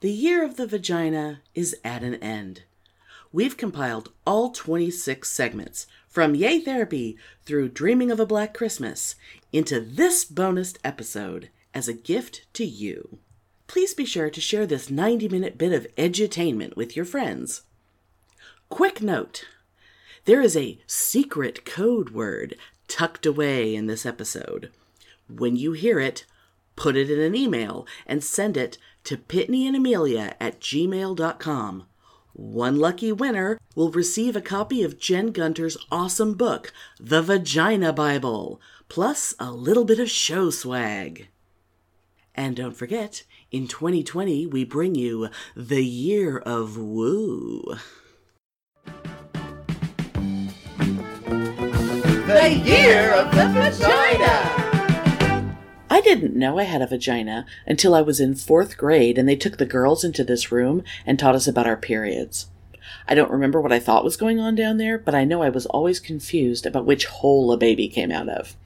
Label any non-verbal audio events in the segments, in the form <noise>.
The year of the vagina is at an end. We've compiled all 26 segments, from Yay Therapy through Dreaming of a Black Christmas, into this bonus episode as a gift to you. Please be sure to share this 90 minute bit of edutainment with your friends. Quick note there is a secret code word tucked away in this episode. When you hear it, put it in an email and send it to Pitney and Amelia at gmail.com. One lucky winner will receive a copy of Jen Gunter's awesome book, The Vagina Bible, plus a little bit of show swag. And don't forget, in 2020, we bring you the Year of Woo. The year of the vagina. I didn't know I had a vagina until I was in fourth grade and they took the girls into this room and taught us about our periods. I don't remember what I thought was going on down there, but I know I was always confused about which hole a baby came out of.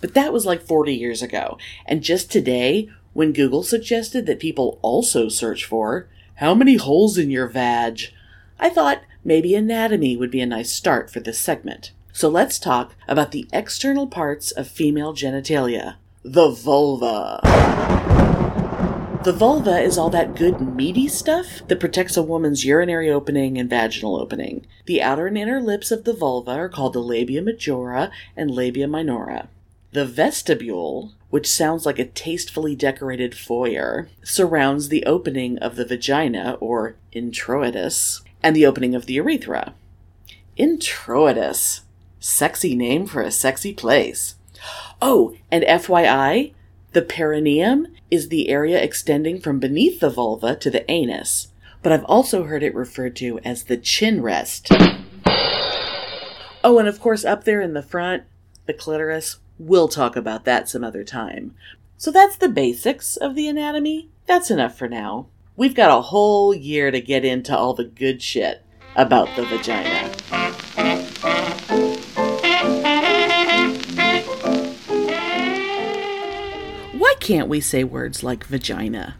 But that was like 40 years ago, and just today, when Google suggested that people also search for, How many holes in your vag? I thought maybe anatomy would be a nice start for this segment. So let's talk about the external parts of female genitalia the vulva. The vulva is all that good meaty stuff that protects a woman's urinary opening and vaginal opening. The outer and inner lips of the vulva are called the labia majora and labia minora. The vestibule, which sounds like a tastefully decorated foyer, surrounds the opening of the vagina, or introitus, and the opening of the urethra. Introitus. Sexy name for a sexy place. Oh, and FYI, the perineum is the area extending from beneath the vulva to the anus, but I've also heard it referred to as the chin rest. Oh, and of course, up there in the front, the clitoris. We'll talk about that some other time. So that's the basics of the anatomy. That's enough for now. We've got a whole year to get into all the good shit about the vagina. Can't we say words like vagina?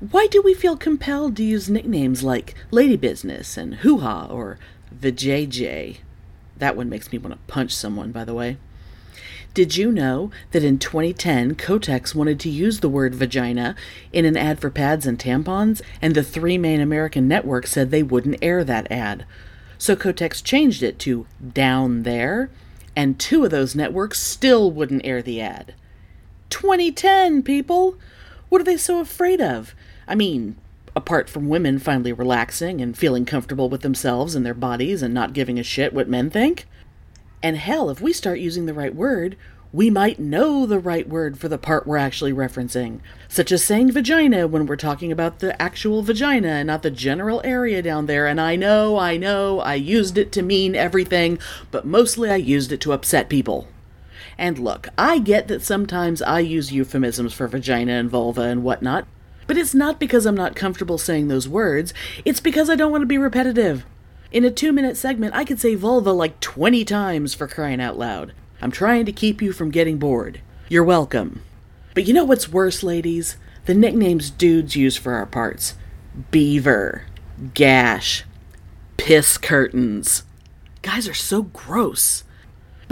Why do we feel compelled to use nicknames like Lady Business and Hoo Ha or Vajayjay? That one makes me want to punch someone, by the way. Did you know that in 2010, Kotex wanted to use the word vagina in an ad for pads and tampons, and the three main American networks said they wouldn't air that ad? So Kotex changed it to down there, and two of those networks still wouldn't air the ad. 2010, people! What are they so afraid of? I mean, apart from women finally relaxing and feeling comfortable with themselves and their bodies and not giving a shit what men think? And hell, if we start using the right word, we might know the right word for the part we're actually referencing, such as saying vagina when we're talking about the actual vagina and not the general area down there. And I know, I know, I used it to mean everything, but mostly I used it to upset people. And look, I get that sometimes I use euphemisms for vagina and vulva and whatnot, but it's not because I'm not comfortable saying those words, it's because I don't want to be repetitive. In a two minute segment, I could say vulva like 20 times for crying out loud. I'm trying to keep you from getting bored. You're welcome. But you know what's worse, ladies? The nicknames dudes use for our parts beaver, gash, piss curtains. Guys are so gross.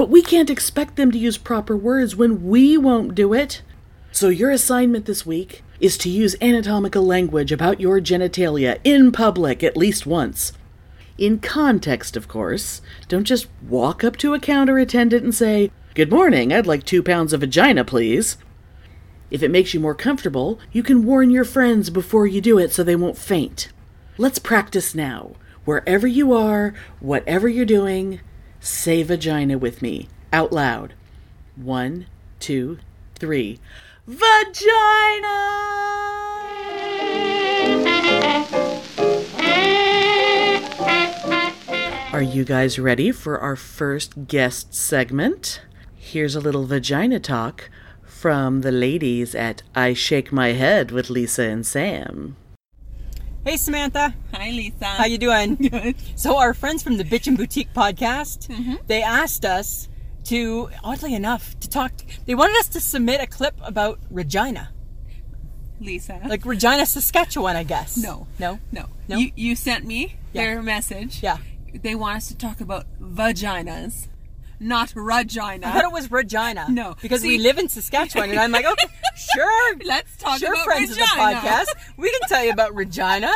But we can't expect them to use proper words when we won't do it. So, your assignment this week is to use anatomical language about your genitalia in public at least once. In context, of course. Don't just walk up to a counter attendant and say, Good morning, I'd like two pounds of vagina, please. If it makes you more comfortable, you can warn your friends before you do it so they won't faint. Let's practice now. Wherever you are, whatever you're doing, say vagina with me, out loud. One, two, three. Vagina! Are you guys ready for our first guest segment? Here's a little vagina talk from the ladies at I Shake My Head with Lisa and Sam. Hey Samantha, Hi, Lisa. how you doing? <laughs> Good. So our friends from the Bitchin' Boutique podcast, Mm-hmm. they asked us to, oddly enough, to talk. they wanted us to submit a clip about Regina. Lisa. Like Regina, Saskatchewan, I guess. No. No? no. No? You you sent me Yeah. their message. Yeah. They want us to talk about vaginas, not Regina. I thought it was Regina. No. Because we live in Saskatchewan, and I'm like, okay, <laughs> sure. Let's talk sure, about friends Regina. of the podcast. We can tell you about Regina.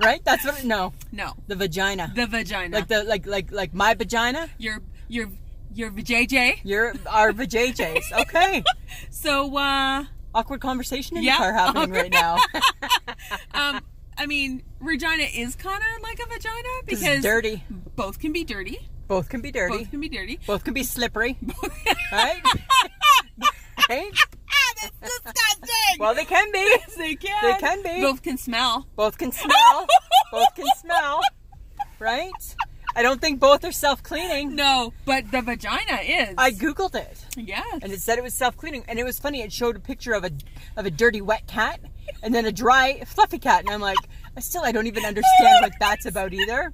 Right? That's what, It, no. No. The vagina. The vagina. like the, like, like, like my vagina? your your your JJ. You're our vajayjays. <laughs> Okay. So uh Awkward conversation in Yeah, the car happening right now. <laughs> um I mean Regina is kind of like a vagina Because because it's dirty. both can be dirty. Both can be dirty. Both can be dirty. Both can be slippery. <laughs> right? <laughs> right? That's disgusting. Well, they can be. Yes, they can. They can be. Both can smell. Both can smell. <laughs> both can smell. Right? I don't think both are self cleaning. No, but the vagina is. I googled it, yes. and it said it was self cleaning, and it was funny. It showed a picture of a of a dirty wet cat, and then a dry fluffy cat, and I'm like, I still I don't even understand what that's about either.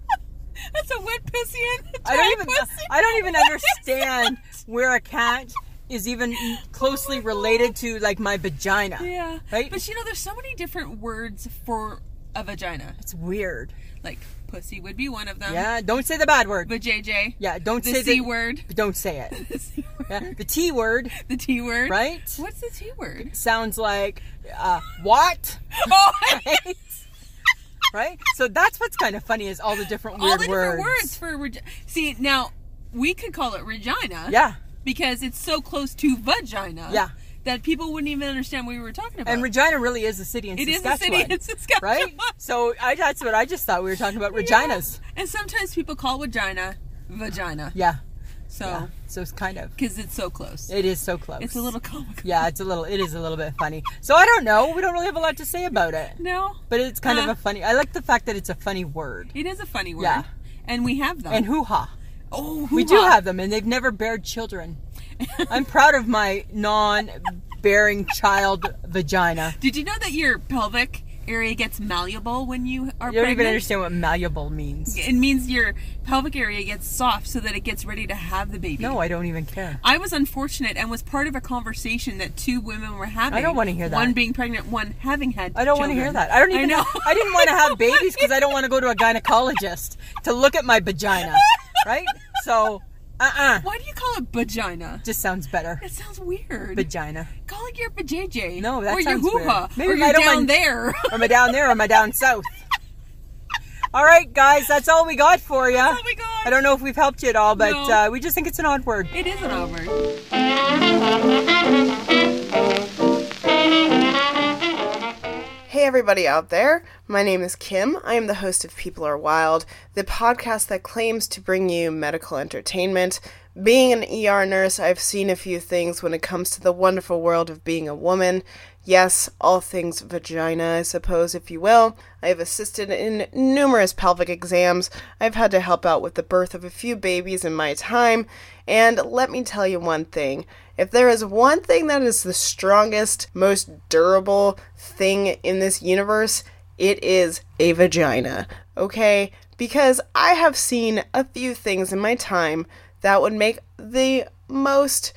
That's a wet pussy and I don't even pussy. I don't even understand where a cat is even closely related to like my vagina. Yeah. Right? But you know, there's so many different words for a vagina. It's weird. Like pussy would be one of them. Yeah, don't say the bad word. But JJ. Yeah, don't say The say C the word. But don't say it. <laughs> The C word. Yeah, the T word, The T word. right? What's the T word? Sounds like uh, what? <laughs> Oh, <laughs> Right? Right? So that's what's kind of funny is all the different weird all the words. different words for reg- See, now we could call it Regina. Yeah. Because it's so close to vagina. Yeah. That people wouldn't even understand what we were talking about. And Regina really is a city in Saskatchewan. It is a city in Saskatchewan. Right? So I, that's what I just thought we were talking about Reginas. And sometimes people call vagina vagina. Yeah. So, yeah. So it's kind of because it's so close. it is so close. it's a little comical. Yeah, it's a little it is a little bit funny. So I don't know. We don't really have a lot to say about it. No, But it's kind of Uh. a funny I like the fact that it's a funny word. it is a funny word. Yeah. And we have them. And hoo ha. oh, We do have them, and they've never bared children. <laughs> I'm proud of my non-bearing child vagina. Did you know that your pelvic area gets malleable when you are You don't pregnant? even understand what malleable means. It means your pelvic area gets soft so that it gets ready to have the baby. No, I don't even care. I was unfortunate and was part of a conversation that two women were having. I don't wanna hear that. One being pregnant, one having had. I don't want to hear that. I don't even. I know. I didn't want to have babies <laughs> because I don't want to go to a gynecologist to look at my vagina, right? So, uh-uh. Why do you call it vagina? Just sounds better. It sounds weird. Vagina. Call it your vajayjay. No, that or your sounds hoo weird. ha. Maybe or your don't down mind- there. <laughs> Am I down there or am I down south? <laughs> All right, guys, that's all we got for you. Oh my god. I don't know if we've helped you at all, but No. uh, we just think it's an odd word. It is an over. Hey, everybody out there. My name is Kim. I am the host of People Are Wild, the podcast that claims to bring you medical entertainment. Being an ER nurse, I've seen a few things when it comes to the wonderful world of being a woman. Yes, all things vagina, I suppose, if you will. I have assisted in numerous pelvic exams. I've had to help out with the birth of a few babies in my time. And let me tell you one thing if there is one thing that is the strongest, most durable thing in this universe, it is a vagina. Okay? Because I have seen a few things in my time that would make the most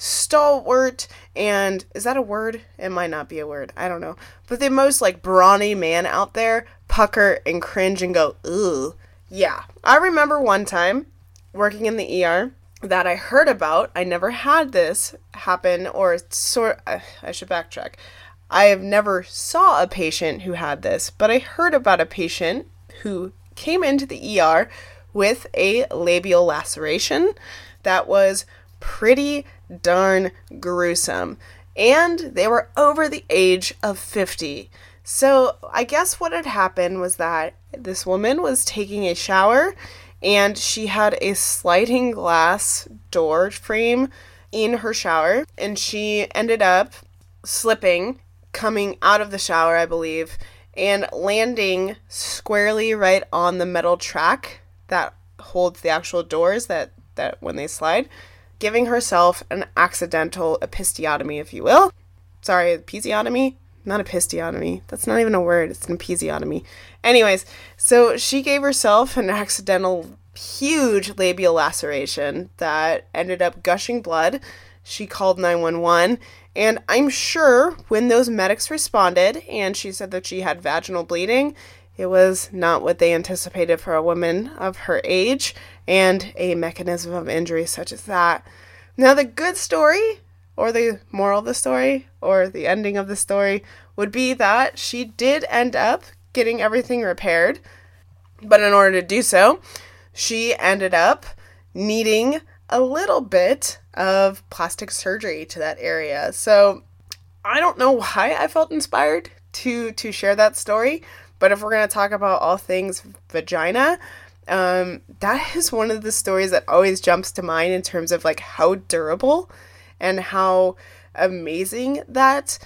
stalwart and is that a word? It might not be a word. I don't know. But the most like brawny man out there pucker and cringe and go, ooh. Yeah. I remember one time working in the ER that I heard about. I never had this happen or sort uh, I should backtrack. I have never saw a patient who had this, but I heard about a patient who came into the ER with a labial laceration that was pretty darn gruesome. And they were over the age of 50. So I guess what had happened was that this woman was taking a shower and she had a sliding glass door frame in her shower and she ended up slipping coming out of the shower, I believe, and landing squarely right on the metal track that holds the actual doors that that when they slide, giving herself an accidental episiotomy, if you will. Sorry, episiotomy? Not episiotomy. That's not even a word. It's an episiotomy. Anyways, so she gave herself an accidental huge labial laceration that ended up gushing blood. She called 911 And I'm sure when those medics responded and she said that she had vaginal bleeding, it was not what they anticipated for a woman of her age and a mechanism of injury such as that. Now, the good story, or the moral of the story, or the ending of the story, would be that she did end up getting everything repaired. But in order to do so, she ended up needing a little bit of plastic surgery to that area. So I don't know why I felt inspired to to share that story, but if we're going to talk about all things vagina, um, that is one of the stories that always jumps to mind in terms of like how durable and how amazing that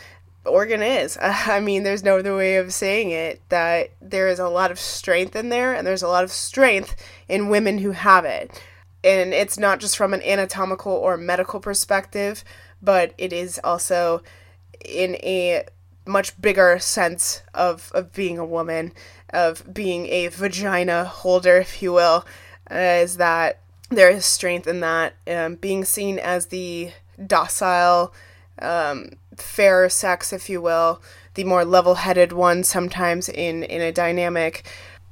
organ is. <laughs> I mean, there's no other way of saying it that there is a lot of strength in there, and there's a lot of strength in women who have it. And it's not just from an anatomical or medical perspective, but it is also in a much bigger sense of, of being a woman, of being a vagina holder, if you will, uh, is that there is strength in that. Um, being seen as the docile, um, fair sex, if you will, the more level headed one sometimes in, in a dynamic,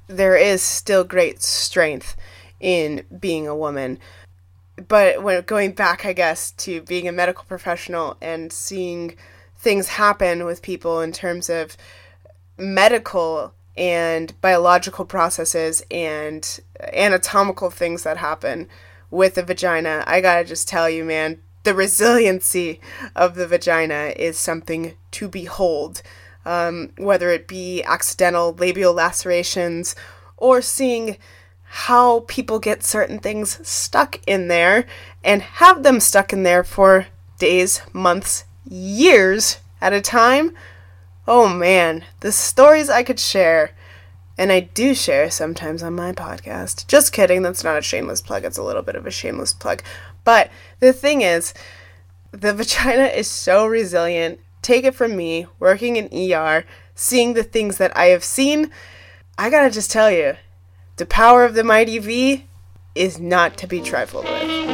there is still great strength in being a woman. But when going back, I guess, to being a medical professional and seeing things happen with people in terms of medical and biological processes and anatomical things that happen with the vagina, I gotta just tell you, man, the resiliency of the vagina is something to behold. Um, whether it be accidental labial lacerations or seeing how people get certain things stuck in there and have them stuck in there for days, months, years at a time. Oh man, the stories I could share, and I do share sometimes on my podcast. Just kidding, that's not a shameless plug, it's a little bit of a shameless plug. But the thing is, the <laughs> vagina is so resilient. Take it from me, working in ER, seeing the things that I have seen. I gotta just tell you, the power of the mighty V is not to be trifled with.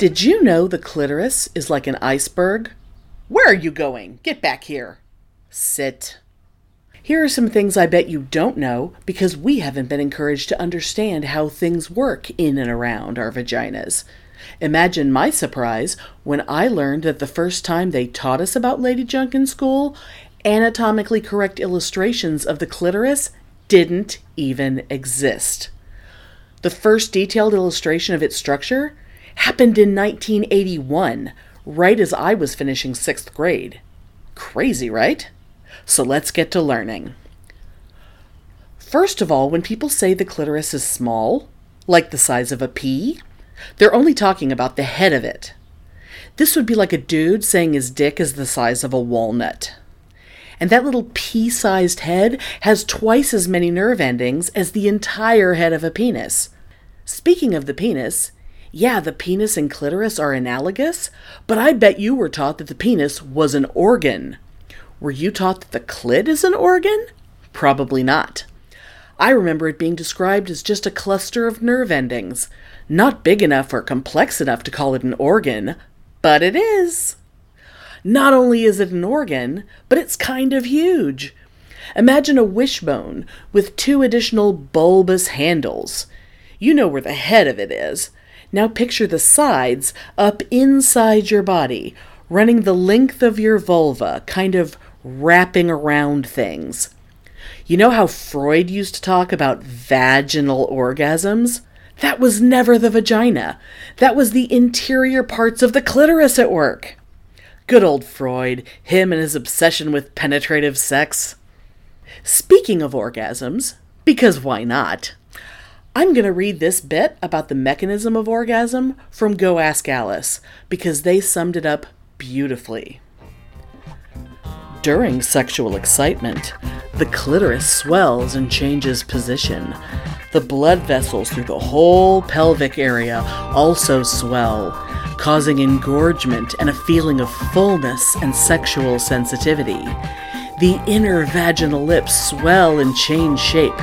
Did you know the clitoris is like an iceberg? Where are you going? Get back here. Sit. Here are some things I bet you don't know because we haven't been encouraged to understand how things work in and around our vaginas. Imagine my surprise when I learned that the first time they taught us about lady junk in school, anatomically correct illustrations of the clitoris didn't even exist. The first detailed illustration of its structure happened in 1981, right as I was finishing sixth grade. Crazy, right? So let's get to learning. First of all, when people say the clitoris is small, like the size of a pea, they're only talking about the head of it. This would be like a dude saying his dick is the size of a walnut. And that little pea sized head has twice as many nerve endings as the entire head of a penis. Speaking of the penis, yeah, the penis and clitoris are analogous, but I bet you were taught that the penis was an organ. Were you taught that the clit is an organ? Probably not. I remember it being described as just a cluster of nerve endings, not big enough or complex enough to call it an organ, but it is. Not only is it an organ, but it's kind of huge. Imagine a wishbone with two additional bulbous handles. You know where the head of it is. Now picture the sides up inside your body, running the length of your vulva, kind of wrapping around things. You know how Freud used to talk about vaginal orgasms? That was never the vagina. That was the interior parts of the clitoris at work. Good old Freud, him and his obsession with penetrative sex. Speaking of orgasms, because why not? I'm going to read this bit about the mechanism of orgasm from Go Ask Alice because they summed it up beautifully. During sexual excitement, the clitoris swells and changes position. The blood vessels through the whole pelvic area also swell, causing engorgement and a feeling of fullness and sexual sensitivity. The inner vaginal lips swell and change shape,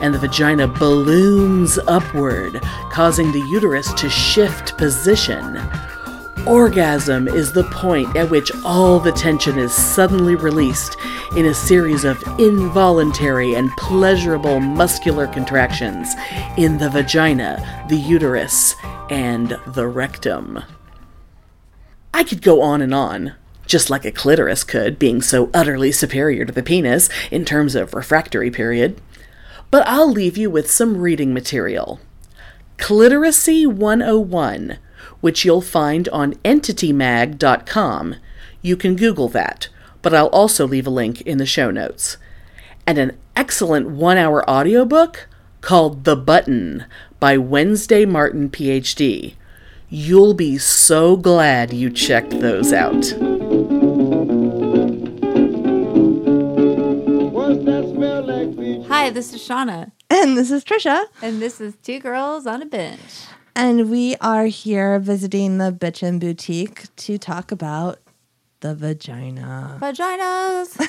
and the vagina balloons upward, causing the uterus to shift position. Orgasm is the point at which all the tension is suddenly released in a series of involuntary and pleasurable muscular contractions in the vagina, the uterus, and the rectum. I could go on and on, just like a clitoris could, being so utterly superior to the penis in terms of refractory period. But I'll leave you with some reading material. Cliteracy 101 which you'll find on entitymag.com. You can Google that, but I'll also leave a link in the show notes. And an excellent one hour audiobook called The Button by Wednesday Martin, PhD. You'll be so glad you checked those out. Hi, this is Shauna, And this is Trisha. and this is Two Girls on a Bench. And we are here visiting the Bitchin' Boutique to talk about the vagina. Vaginas.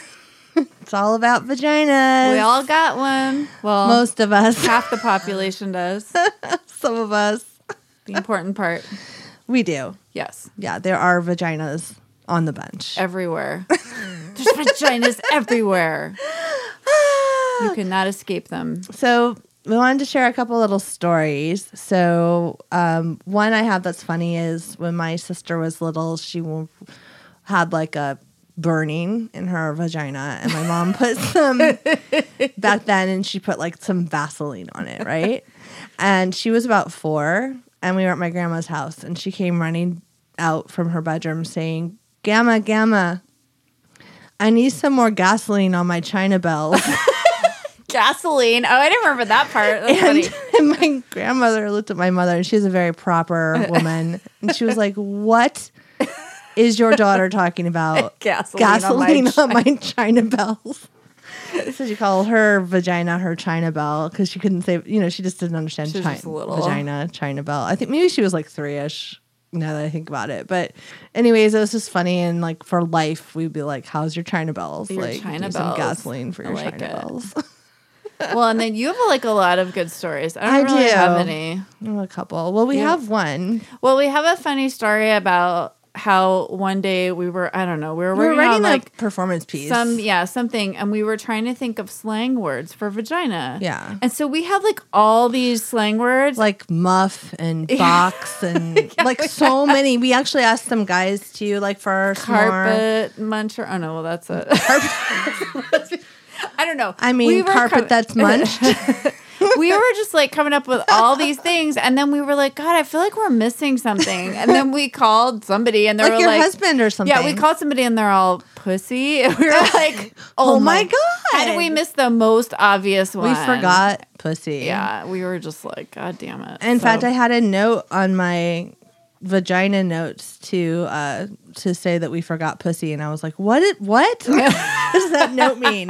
<laughs> It's all about vaginas. we all got one. Well, Most of us. half the <laughs> population does. Some of us. The important part. We do. Yes, Yeah, there are vaginas on the bench. everywhere. There's vaginas everywhere. <laughs> You cannot escape them. So we wanted to share a couple little stories. So um, one I have that's funny is when my sister was little, she had like a burning in her vagina, and my mom <laughs> put some back then, and she put like some Vaseline on it, right? and she was about four, and we were at my grandma's house, and she came running out from her bedroom saying, "Gamma, gamma." I need some more gasoline on my china bells. <laughs> Gasoline. Oh, I didn't remember that part. And, <laughs> and my grandmother looked at my mother, and she's a very proper <laughs> woman, and she was like, "What is your daughter talking about? <laughs> Gasoline on my gasoline on my, china bells." So she called her vagina her china bell because she couldn't say, you know, she just didn't understand She was chi- just little. vagina china bell. I think maybe she was like three ish. Now that I think about it, but anyways, it was just funny and like for life, we'd be like, "How's your china bells? Your like, china do some gasoline for your like china it. bells." Well, and then you have like a lot of good stories. I don't I really do. have any. A couple. Well, we Yeah. have one. Well, we have a funny story about how one day we were, I don't know, we were We were writing on like performance piece. some, yeah, something, and we were trying to think of slang words for vagina. Yeah. And so we had like all these slang words. like muff and <laughs> box and <laughs> like so many. We actually asked some guys to like for more- carpet muncher. Oh no, well that's it. <laughs> <laughs> I don't know. I mean, We carpet com- that's munched. <laughs> we were just like coming up with all these things, and then we were like, God, I feel like we're missing something. And then we called somebody, and they like were your like, husband or something. Yeah, we called somebody, and they're all pussy. <laughs> And we were like, Oh Oh, my my God. How did we miss the most obvious one? We forgot pussy. Yeah, we were just like, God damn it. In So- fact, I had a note on my vagina notes to uh to say that we forgot pussy and I was like, "What it what? what does that note mean?"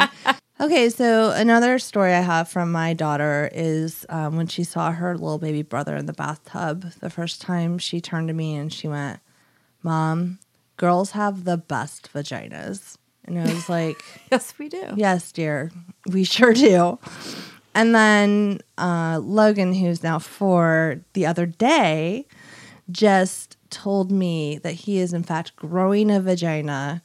Okay, so another story I have from my daughter is um, when she saw her little baby brother in the bathtub the first time she turned to me and she went, "Mom, girls have the best vaginas." And I was like, <laughs> yes, we do. Yes, dear. We sure do. And then uh, Logan, who's now four, the other day just told me that he is, in fact, growing a vagina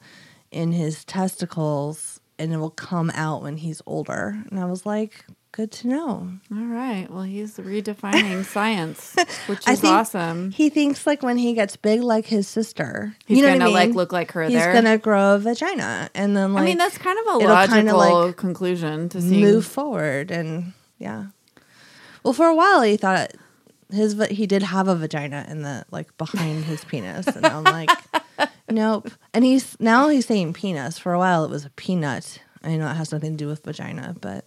in his testicles and it will come out when he's older. And I was like, good to know. All right. Well, he's redefining <laughs> science, which is awesome. He thinks like when he gets big, like his sister, He's you know gonna I like look like her He's there. gonna grow a vagina, and then like I mean, that's kind of a logical like, conclusion to see. move forward and yeah well for a while he thought his he did have a vagina in the like behind his penis and i'm like <laughs> nope. And he's now he's saying penis. For a while it was a peanut. I know it has nothing to do with vagina but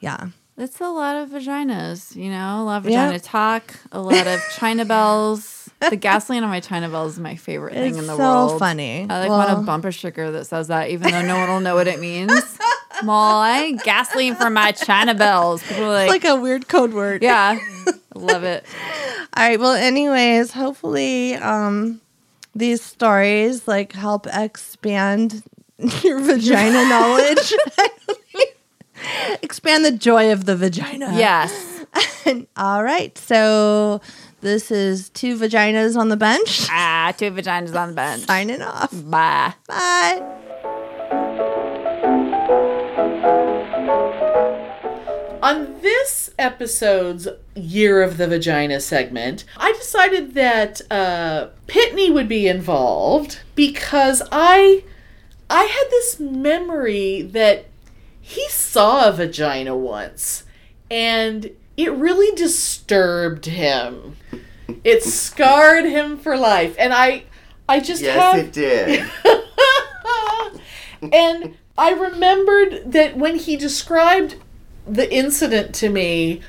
yeah. It's a lot of vaginas, you know, a lot of vagina talk, a lot of china bells. The gasoline on my china bells is my favorite thing it's in the so world. So funny. I like want a bumper sticker that says that, even though no one will know what it means. <laughs> Well, need gasoline for my china bells. People are it's like, like a weird code word. Yeah, <laughs> love it. all right. Well anyways hopefully um these stories like help expand <laughs> your vagina knowledge. <laughs> expand the joy of the vagina. Yes. <laughs> All right. So this is two vaginas on the bench. ah, two vaginas on the bench. Signing off. Bye. Bye. On this episode's Year of the Vagina segment, I decided that uh, Pitney would be involved because I I had this memory that he saw a vagina once and it really disturbed him. It scarred him for life. And I I just Yes, have it did. <laughs> and I remembered that when he described the incident to me,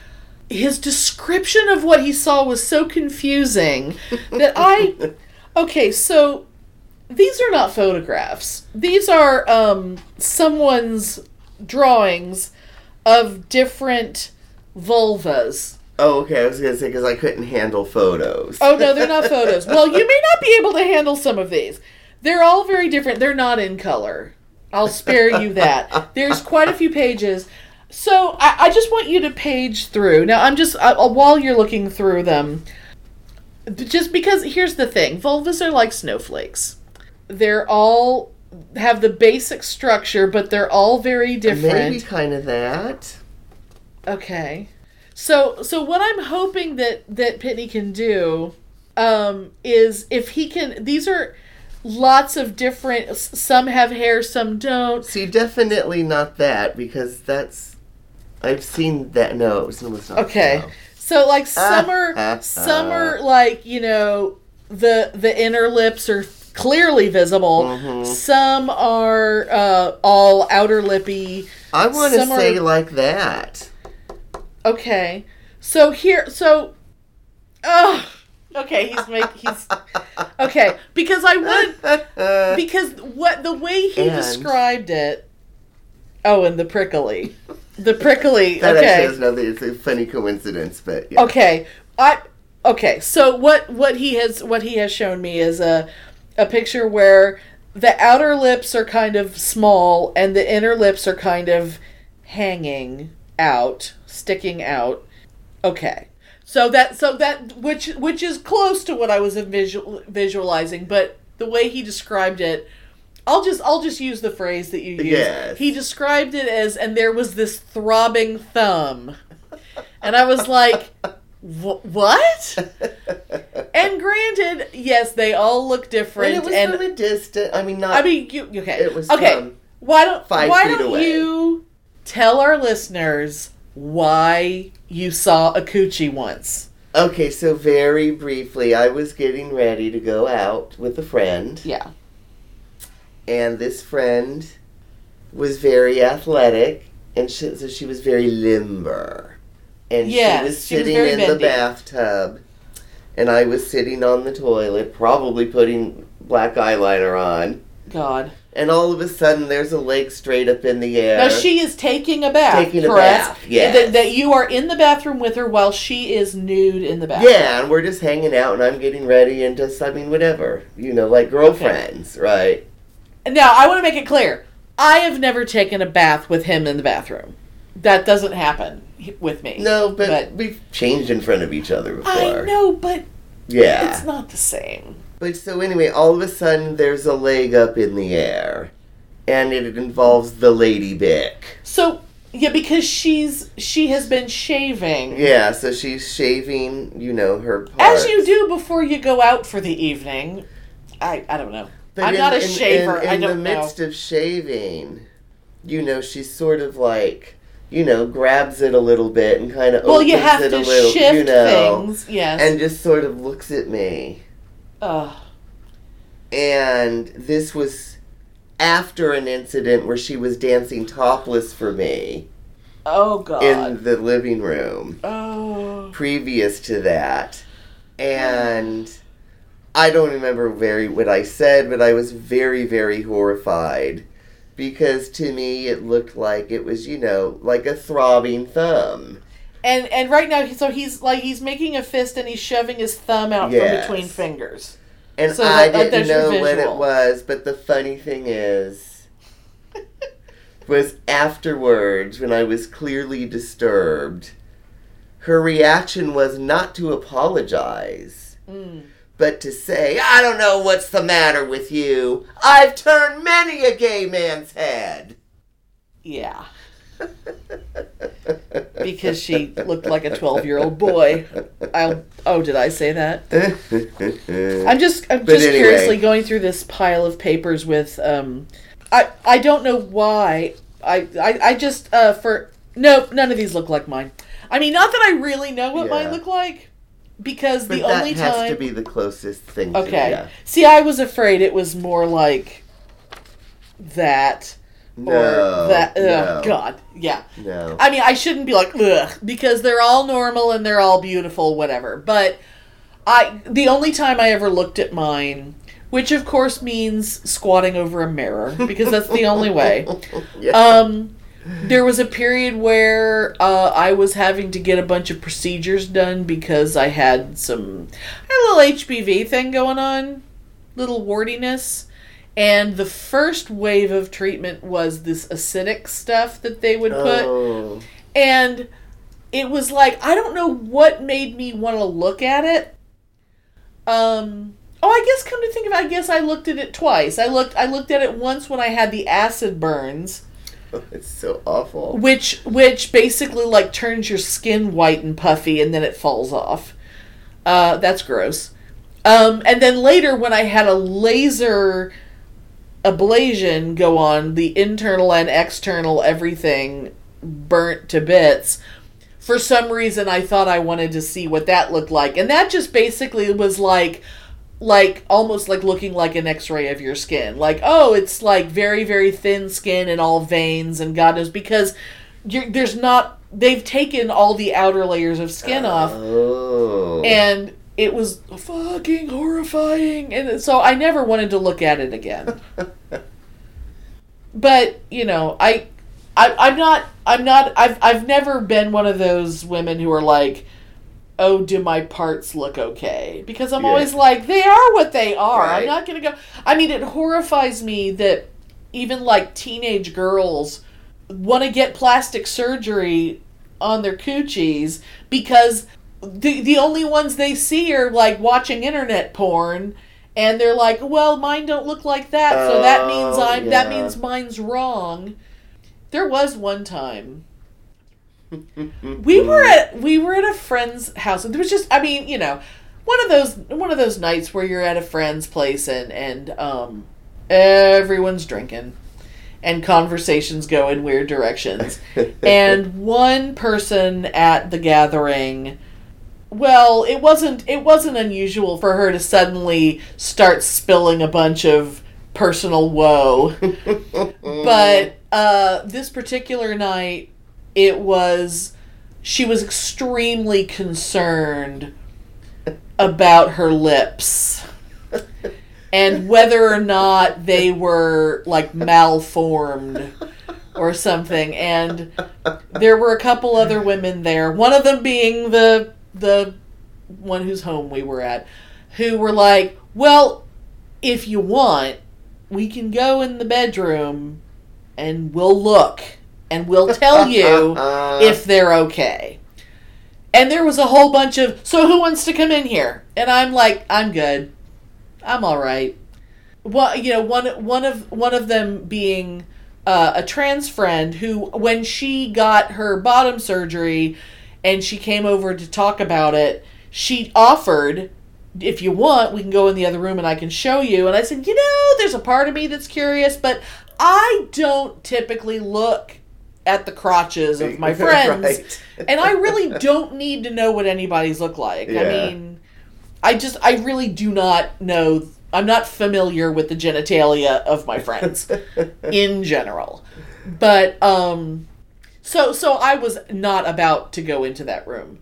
his description of what he saw was so confusing <laughs> that I. Okay, so these are not photographs. These are um, someone's drawings of different vulvas. Oh, okay. I was gonna say because I couldn't handle photos. Oh no, they're not <laughs> photos. Well, you may not be able to handle some of these. They're all very different. They're not in color. I'll spare you that. There's quite a few pages. So I, I just want you to page through. Now I'm just I, while you're looking through them, just because here's the thing: vulvas are like snowflakes. They're all have the basic structure, but they're all very different. Maybe kind of that. Okay. So so what I'm hoping that that Pitney can do um is if he can these are lots of different some have hair some don't. See, definitely not that because that's. I've seen that. No, it was, it was not. Okay. no. So like some are some are like, you know, the the inner lips are clearly visible. Some are uh all outer lippy. I want to Some are- say like that. Okay. So here so Ugh. Okay, he's make he's <laughs> Okay, because I would <laughs> because what the way he And- described it Oh, and the prickly. The prickly. That okay. actually has nothing. It's a funny coincidence, but yeah. Okay. I okay. So what what he has what he has shown me is a a picture where the outer lips are kind of small and the inner lips are kind of hanging out, sticking out. Okay. So that so that which which is close to what I was visual, visualizing, but the way he described it I'll just I'll just use the phrase that you used. Yes. He described it as and there was this throbbing thumb. And I was like, "Wh- "What?" And granted, yes, they all look different. And it was and from a distance. I mean, not. I mean, you okay? It was okay. why don't Why don't away. you tell our listeners why you saw a coochie once? Okay, so very briefly, I was getting ready to go out with a friend, Yeah. And this friend was very athletic, and she, so she was very limber. And she was she was sitting in the bathtub, and I was sitting on the toilet, probably putting black eyeliner on. God. And all of a sudden, there's a leg straight up in the air. Now she is taking a bath. Taking a correct? bath, Yeah. That, that you are in the bathroom with her while she is nude in the bathroom. Yeah, and we're just hanging out, and I'm getting ready, and just, I mean, whatever. You know, like girlfriends, right? Now I want to make it clear. I have never taken a bath with him in the bathroom. That doesn't happen with me. No, but, But- we've changed in front of each other before. I know, but Yeah. it's not the same. But so anyway, all of a sudden, there's a leg up in the air, and it involves the lady Bic. So yeah, because she's she has been shaving. Yeah, so she's shaving, you know, her parts. As you do before you go out for the evening. I I don't know. But I'm in- not a in- shaver. In, I don't the know. midst of shaving, you know, she's sort of like, you know, grabs it a little bit and kind of well, opens you have it to a little, shift you know, things. Yes. and just sort of looks at me. Ugh. And this was after an incident where she was dancing topless for me oh God. in the living room. oh. previous to that. And I don't remember very what I said, but I was very, very horrified. Because to me it looked like it was, you know, like a throbbing thumb. And and right now, so he's like he's making a fist and he's shoving his thumb out Yes. from between fingers. And So I that- didn't know what it was, but the funny thing is <laughs> was afterwards when I was clearly disturbed. Her reaction was not to apologize, mm. But to say, I don't know what's the matter with you. I've turned many a gay man's head. Yeah. because she looked like a 12 year old boy. I'll, oh, did I say that? I'm just I'm But just anyway. curiously going through this pile of papers with um I I don't know why I I, I just uh for no none of these look like mine. I mean not that I really know what mine look like because But the that only has time to be the closest thing to Okay. yeah. See, I was afraid it was more like that or No, that ugh, no. god. Yeah. No. I mean, I shouldn't be like ugh because they're all normal and they're all beautiful, whatever. But I the only time I ever looked at mine, which of course means squatting over a mirror because that's the only way. <laughs> Yeah. Um, there was a period where uh, I was having to get a bunch of procedures done because I had some I had a little HPV thing going on, little wardiness. And the first wave of treatment was this acidic stuff that they would put oh. and it was like I don't know what made me want to look at it. Um oh, I guess come to think of it, I guess I looked at it twice. I looked I looked at it once when I had the acid burns, <laughs> It's so awful. which which basically like turns your skin white and puffy and then it falls off. Uh that's gross. Um and then later when I had a laser ablation go on, the internal and external everything burnt to bits. For some reason I thought I wanted to see what that looked like. And that just basically was like like almost like looking like an x-ray of your skin. Like, oh, it's like very very thin skin and all veins and god knows because you're, there's not they've taken all the outer layers of skin off Oh. and it was fucking horrifying and so i never wanted to look at it again <laughs> but you know i, I i'm not i'm not i've i've never been one of those women who are like oh do my parts look okay? Because i'm Yeah. always like they are what they are. I'm not gonna go i mean it horrifies me that even like teenage girls want to get plastic surgery on their coochies because the the only ones they see are like watching internet porn and they're like well mine don't look like that so that means Oh, i'm that means mine's wrong. There was one time we were at we were at a friend's house. And there was just i mean you know one of those one of those nights where you're at a friend's place and and um everyone's drinking and conversations go in weird directions. <laughs> And one person at the gathering well it wasn't it wasn't unusual for her to suddenly start spilling a bunch of personal woe. <laughs> But uh this particular night it was she was extremely concerned about her lips <laughs> and whether or not they were like malformed or something. And there were a couple other women there one of them being the the one whose home we were at who were like well if you want we can go in the bedroom and we'll look and we'll tell you <laughs> if they're okay. And there was a whole bunch of so who wants to come in here? And i'm like i'm good. I'm all right. Well you know one one of one of them being uh, a trans friend who when she got her bottom surgery and she came over to talk about it she offered if you want we can go in the other room and i can show you. And i said you know there's a part of me that's curious but i don't typically look at the crotches of my <laughs> friends Right. and I really <laughs> don't need to know what anybody's look like. I mean, I just I really do not know. I'm not familiar with the genitalia of my friends <laughs> in general. But um so so I was not about to go into that room.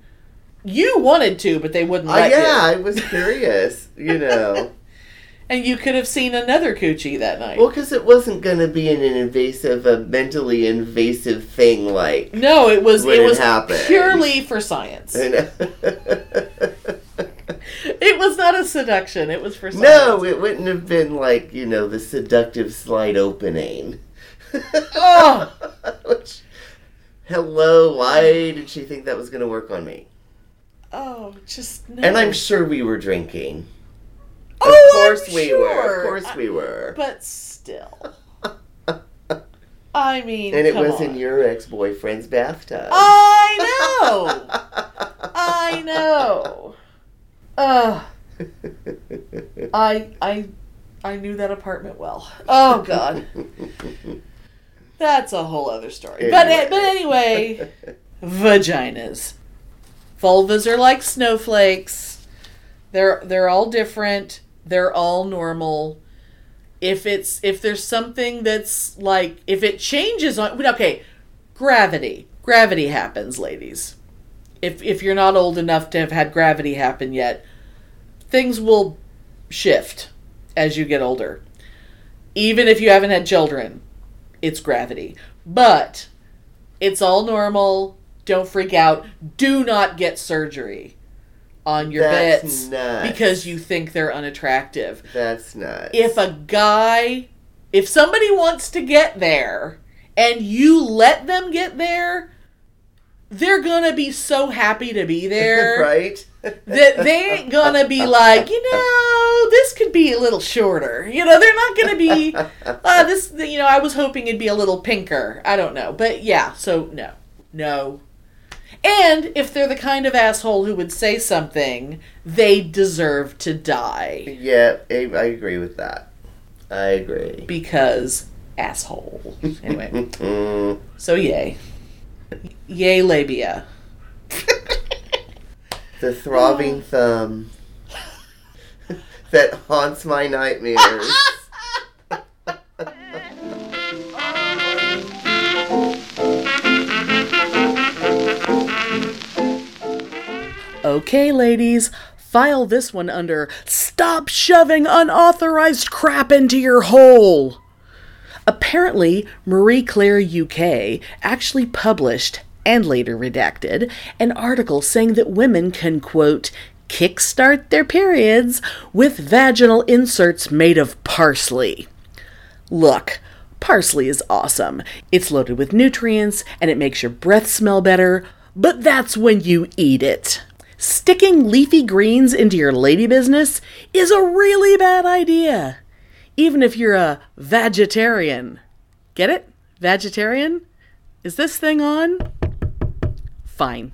You wanted to, but they wouldn't Uh, let yeah, I was curious, you know. And you could have seen another coochie that night. well, because it wasn't going to be an invasive, a mentally invasive thing like. no, it was it was purely for science. You know? It it was not a seduction. It was for science. No, it wouldn't have been like, you know, the seductive slide opening. Oh, <laughs> Which, hello, why did she think that was going to work on me? oh, just no. And I'm sure we were drinking. Oh, of course I'm we were. Of course we were. But still, <laughs> I mean, and it was on. in your ex-boyfriend's bathtub. I know. <laughs> I know. Ugh. I I I knew that apartment well. Oh God. <laughs> That's a whole other story. But Anyway. but anyway, vaginas. Vulvas are like snowflakes. They're they're all different. They're all normal. If it's if there's something that's like if it changes on okay, gravity. Gravity happens, ladies. If if you're not old enough to have had gravity happen yet, things will shift as you get older. Even if you haven't had children, it's gravity. But it's all normal. Don't freak out. Do not get surgery on your That's bits nuts. because you think they're unattractive. That's nuts. If a guy, if somebody wants to get there and you let them get there, they're gonna be so happy to be <laughs> there right? that they ain't gonna be like, you know, this could be a little shorter. You know, they're not gonna be, uh, <laughs> this, you know, I was hoping it'd be a little pinker. I don't know. But yeah, so no. No. And if they're the kind of asshole who would say something, they deserve to die. Yeah, I, I agree with that. I agree. Because asshole. Anyway, <laughs> so yay. Yay, labia. <laughs> The throbbing thumb <laughs> that haunts my nightmares. Okay, ladies, file this one under Stop Shoving Unauthorized Crap into Your Hole. Apparently, Marie Claire UK actually published, and later redacted, an article saying that women can, quote, kickstart their periods with vaginal inserts made of parsley. Look, parsley is awesome. It's loaded with nutrients and it makes your breath smell better, but that's when you eat it. Sticking leafy greens into your lady business is a really bad idea, even if you're a vegetarian. Get it? Vegetarian? Is this thing on? Fine.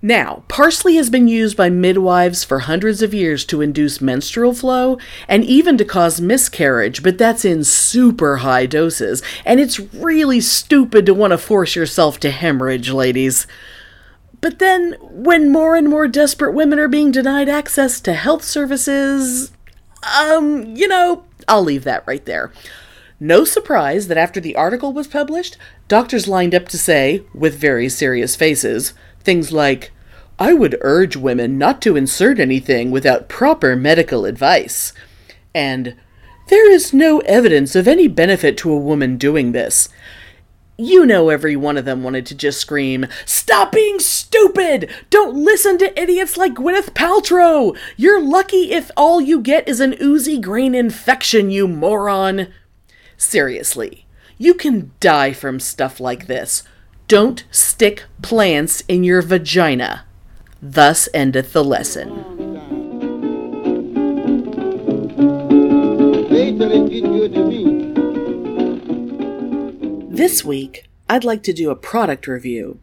Now, parsley has been used by midwives for hundreds of years to induce menstrual flow and even to cause miscarriage, but that's in super high doses, and it's really stupid to want to force yourself to hemorrhage, ladies. But then, when more and more desperate women are being denied access to health services, um, you know, I'll leave that right there. No surprise that after the article was published, doctors lined up to say, with very serious faces, things like, I would urge women not to insert anything without proper medical advice. And, there is no evidence of any benefit to a woman doing this. You know, every one of them wanted to just scream, Stop being stupid! Don't listen to idiots like Gwyneth Paltrow! You're lucky if all you get is an oozy grain infection, you moron! Seriously, you can die from stuff like this. Don't stick plants in your vagina. Thus endeth the lesson. This week, I'd like to do a product review.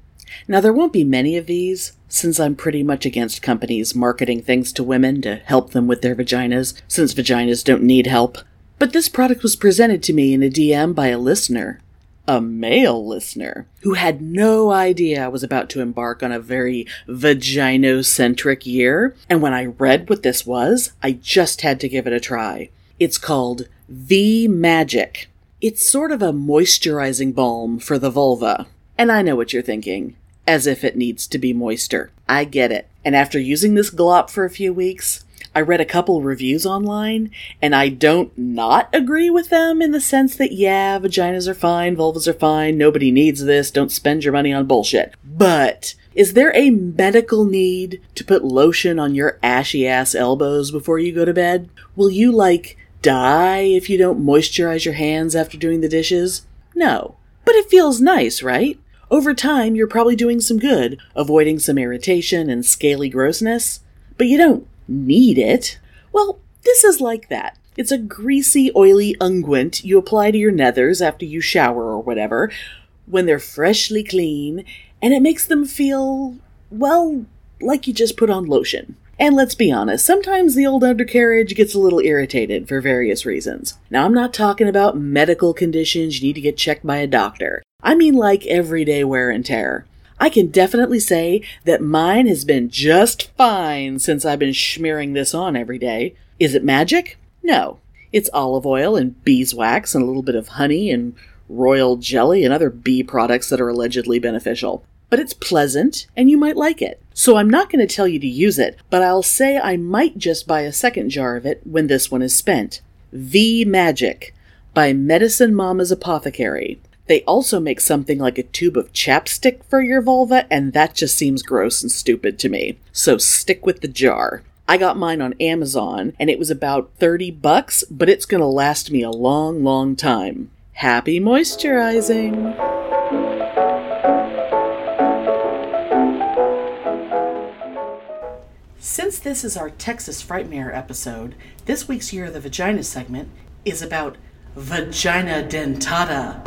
Now, there won't be many of these, since I'm pretty much against companies marketing things to women to help them with their vaginas, since vaginas don't need help. But this product was presented to me in a DM by a listener, a male listener, who had no idea I was about to embark on a very vaginocentric year. And when I read what this was, I just had to give it a try. It's called V Magic. It's sort of a moisturizing balm for the vulva. And I know what you're thinking. As if it needs to be moister. I get it. And after using this glop for a few weeks, I read a couple reviews online, and I don't not agree with them in the sense that, yeah, vaginas are fine, vulvas are fine, nobody needs this, don't spend your money on bullshit. But is there a medical need to put lotion on your ashy ass elbows before you go to bed? Will you, like, die if you don't moisturize your hands after doing the dishes? No. But it feels nice, right? Over time, you're probably doing some good, avoiding some irritation and scaly grossness. But you don't need it. Well, this is like that. It's a greasy, oily unguent you apply to your nethers after you shower or whatever, when they're freshly clean, and it makes them feel, well, like you just put on lotion. And let's be honest, sometimes the old undercarriage gets a little irritated for various reasons. Now, I'm not talking about medical conditions you need to get checked by a doctor. I mean like everyday wear and tear. I can definitely say that mine has been just fine since I've been smearing this on every day. Is it magic? No. It's olive oil and beeswax and a little bit of honey and royal jelly and other bee products that are allegedly beneficial. But it's pleasant and you might like it. So I'm not going to tell you to use it, but I'll say I might just buy a second jar of it when this one is spent. V Magic by Medicine Mama's Apothecary. They also make something like a tube of chapstick for your vulva, and that just seems gross and stupid to me. So stick with the jar. I got mine on Amazon, and it was about 30 bucks, but it's gonna last me a long, long time. Happy moisturizing! Since this is our Texas Frightmare episode, this week's Year of the Vagina segment is about vagina dentata.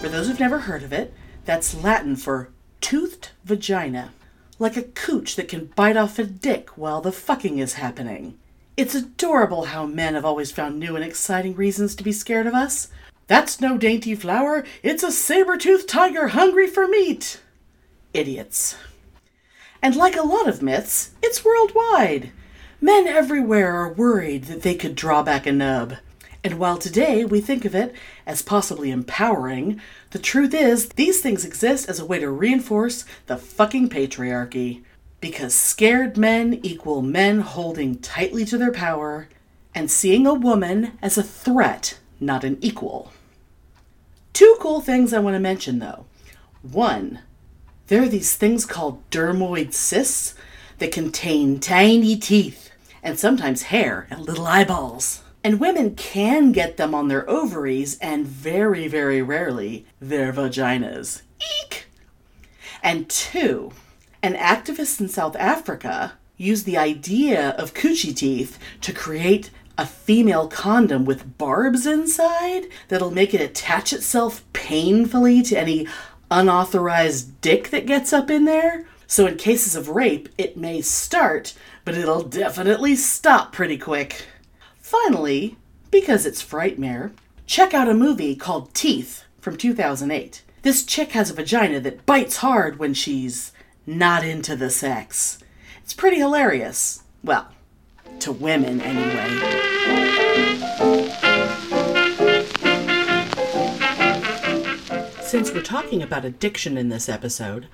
For those who've never heard of it, that's Latin for toothed vagina, like a cooch that can bite off a dick while the fucking is happening. It's adorable how men have always found new and exciting reasons to be scared of us. That's no dainty flower, it's a saber toothed tiger hungry for meat. Idiots. And like a lot of myths, it's worldwide. Men everywhere are worried that they could draw back a nub. And while today we think of it as possibly empowering, the truth is these things exist as a way to reinforce the fucking patriarchy. Because scared men equal men holding tightly to their power and seeing a woman as a threat, not an equal. Two cool things I want to mention though. One, there are these things called dermoid cysts that contain tiny teeth and sometimes hair and little eyeballs. And women can get them on their ovaries and very, very rarely their vaginas. Eek! And two, an activist in South Africa used the idea of coochie teeth to create a female condom with barbs inside that'll make it attach itself painfully to any unauthorized dick that gets up in there. So, in cases of rape, it may start, but it'll definitely stop pretty quick. Finally, because it's Frightmare, check out a movie called Teeth from 2008. This chick has a vagina that bites hard when she's not into the sex. It's pretty hilarious. Well, to women anyway. Since we're talking about addiction in this episode,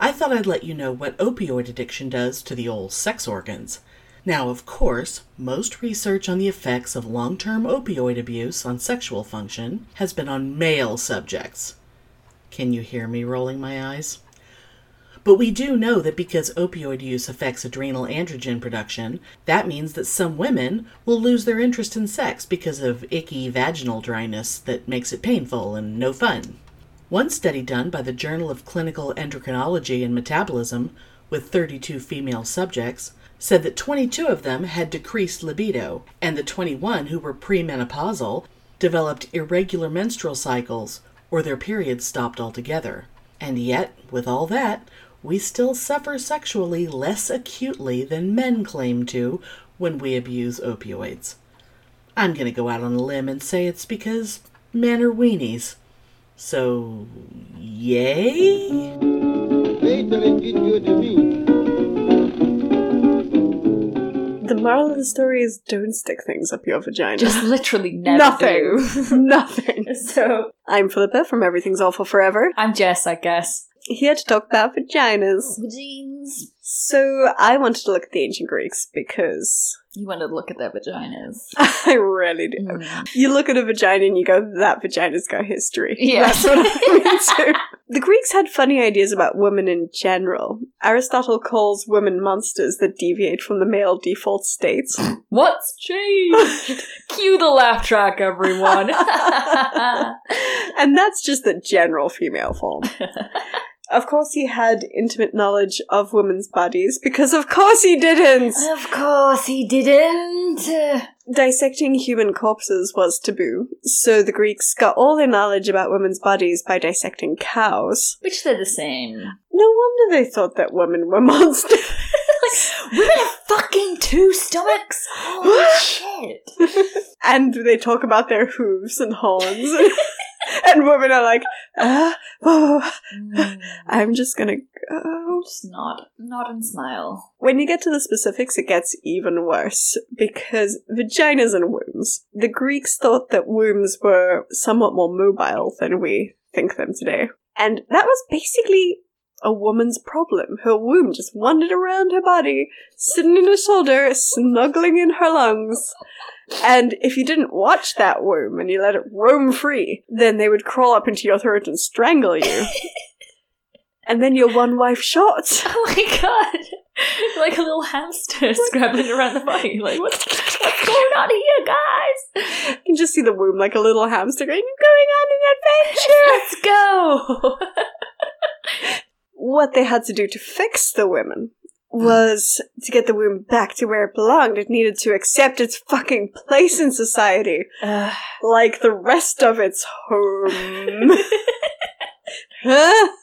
I thought I'd let you know what opioid addiction does to the old sex organs. Now, of course, most research on the effects of long term opioid abuse on sexual function has been on male subjects. Can you hear me rolling my eyes? But we do know that because opioid use affects adrenal androgen production, that means that some women will lose their interest in sex because of icky vaginal dryness that makes it painful and no fun. One study done by the Journal of Clinical Endocrinology and Metabolism with 32 female subjects said that 22 of them had decreased libido, and the 21 who were premenopausal developed irregular menstrual cycles or their periods stopped altogether. And yet, with all that, we still suffer sexually less acutely than men claim to when we abuse opioids. I'm going to go out on a limb and say it's because men are weenies. So, yay? Wait till it get good to me. The moral of the story is don't stick things up your vagina. Just literally never Nothing. <laughs> <laughs> Nothing. So, I'm Philippa from Everything's Awful Forever, I'm Jess, I guess. here to talk about vaginas. Jeans. So, I wanted to look at the ancient Greeks because You want to look at their vaginas. <laughs> I really do. Mm. You look at a vagina and you go, that vagina's got history. <laughs> Yeah. That's what I mean too. The Greeks had funny ideas about women in general. Aristotle calls women monsters that deviate from the male default states. <laughs> What's changed? Cue the laugh track, everyone. and that's just the general female form. Of course, he had intimate knowledge of women's bodies, because of course he didn't! of course he didn't. Dissecting human corpses was taboo, so the Greeks got all their knowledge about women's bodies by dissecting cows. Which they're the same. No wonder they thought that women were <laughs> monsters. like, Women have fucking two stomachs. Holy <gasps> shit. and they talk about their hooves and horns. <laughs> <laughs> and women are like, ah, oh, Mm, I'm just gonna go. just nod, nod and smile. When you get to the specifics, it gets even worse because vaginas and wombs. The Greeks thought that wombs were somewhat more mobile than we think them today. And that was basically a woman's problem. Her womb just wandered around her body, sitting in her shoulder, snuggling in her lungs. And if you didn't watch that womb and you let it roam free, then they would crawl up into your throat and strangle you. <laughs> and then you're one wife shot. <laughs> Oh my god. Like a little hamster <laughs> scrabbling around the body. Like, what's, what's going on here, guys? You can just see the womb like a little hamster going, I'm going on an adventure! Let's go! what they had to do to fix the women was to get the womb back to where it belonged. It needed to accept its fucking place in society, <sighs> like the rest of its home. <laughs>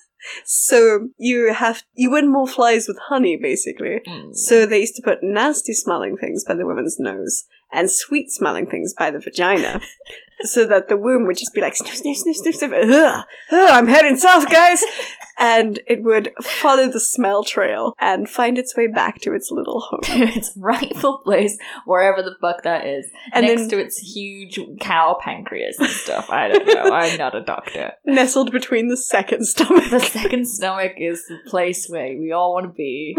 So you have you win more flies with honey, basically. Mm. So they used to put nasty smelling things by the woman's nose and sweet smelling things by the vagina. <laughs> so that the womb would just be like sniff, sniff, sniff, sniff, sniff. Ugh, ugh, I'm heading south, guys. <laughs> and it would follow the smell trail and find its way back to its little home. <laughs> its rightful place, wherever the fuck that is, And next then- to its huge cow pancreas and stuff. I don't know. <laughs> I'm not a doctor. Nestled between the second stomach. The second stomach is the place where we all want to be.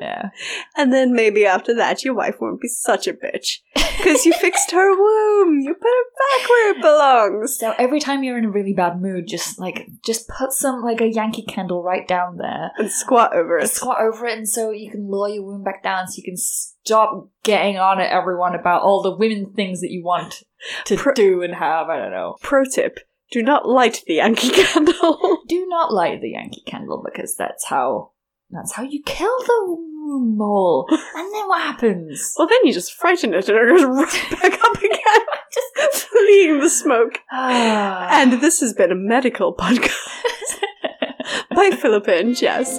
Yeah. And then maybe after that, your wife won't be such a bitch. Because you fixed her womb. You put it back where it belongs. So every time you're in a really bad mood, just like just put some like a Yankee candle right down there. And squat over it. Squat over it, and so you can lower your womb back down, so you can stop getting on at everyone about all the women things that you want to Pro- do and have. I don't know. Pro tip do not light the Yankee <laughs> candle. Do not light the Yankee candle because that's how that's how you kill the mole. And then what happens? well, then you just frighten it and it goes right <laughs> back up again, <laughs> just fleeing the smoke. and And this has been a medical podcast <laughs> by Philippa and Jess.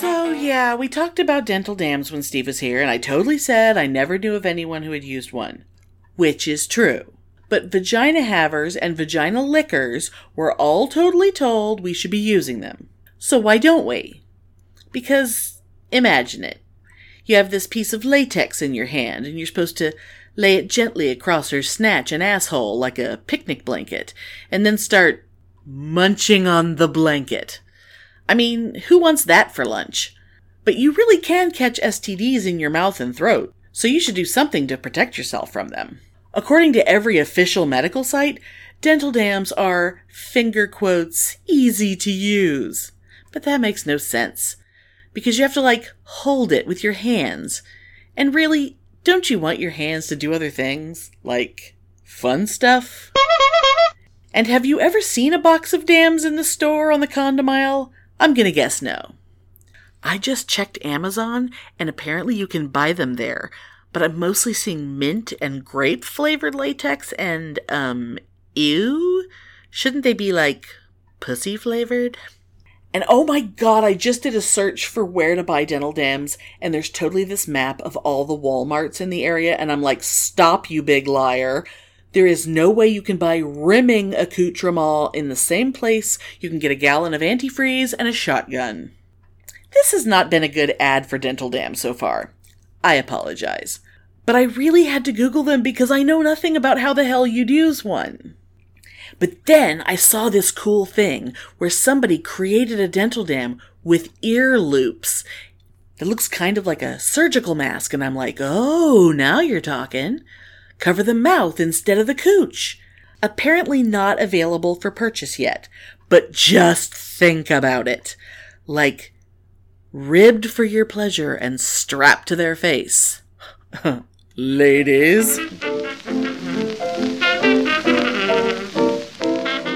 So, yeah, we talked about dental dams when Steve was here, and I totally said I never knew of anyone who had used one. Which is true. But vagina havers and vagina lickers were all totally told we should be using them. So why don't we? Because, imagine it. You have this piece of latex in your hand, and you're supposed to lay it gently across her snatch and asshole like a picnic blanket, and then start munching on the blanket. I mean, who wants that for lunch? But you really can catch STDs in your mouth and throat, so you should do something to protect yourself from them. According to every official medical site, dental dams are, finger quotes, easy to use. But that makes no sense. Because you have to, like, hold it with your hands. And really, don't you want your hands to do other things? Like, fun stuff? And have you ever seen a box of dams in the store on the condom aisle? I'm gonna guess no. I just checked Amazon, and apparently you can buy them there. But I'm mostly seeing mint and grape flavored latex, and, um, ew? Shouldn't they be like pussy flavored? And oh my god, I just did a search for where to buy dental dams, and there's totally this map of all the Walmarts in the area, and I'm like, stop, you big liar. There is no way you can buy rimming accoutrement in the same place you can get a gallon of antifreeze and a shotgun. This has not been a good ad for dental dams so far. I apologize. But I really had to Google them because I know nothing about how the hell you'd use one. But then I saw this cool thing where somebody created a dental dam with ear loops. It looks kind of like a surgical mask, and I'm like, oh, now you're talking. Cover the mouth instead of the cooch. Apparently not available for purchase yet, but just think about it. Like, ribbed for your pleasure and strapped to their face. <laughs> Ladies.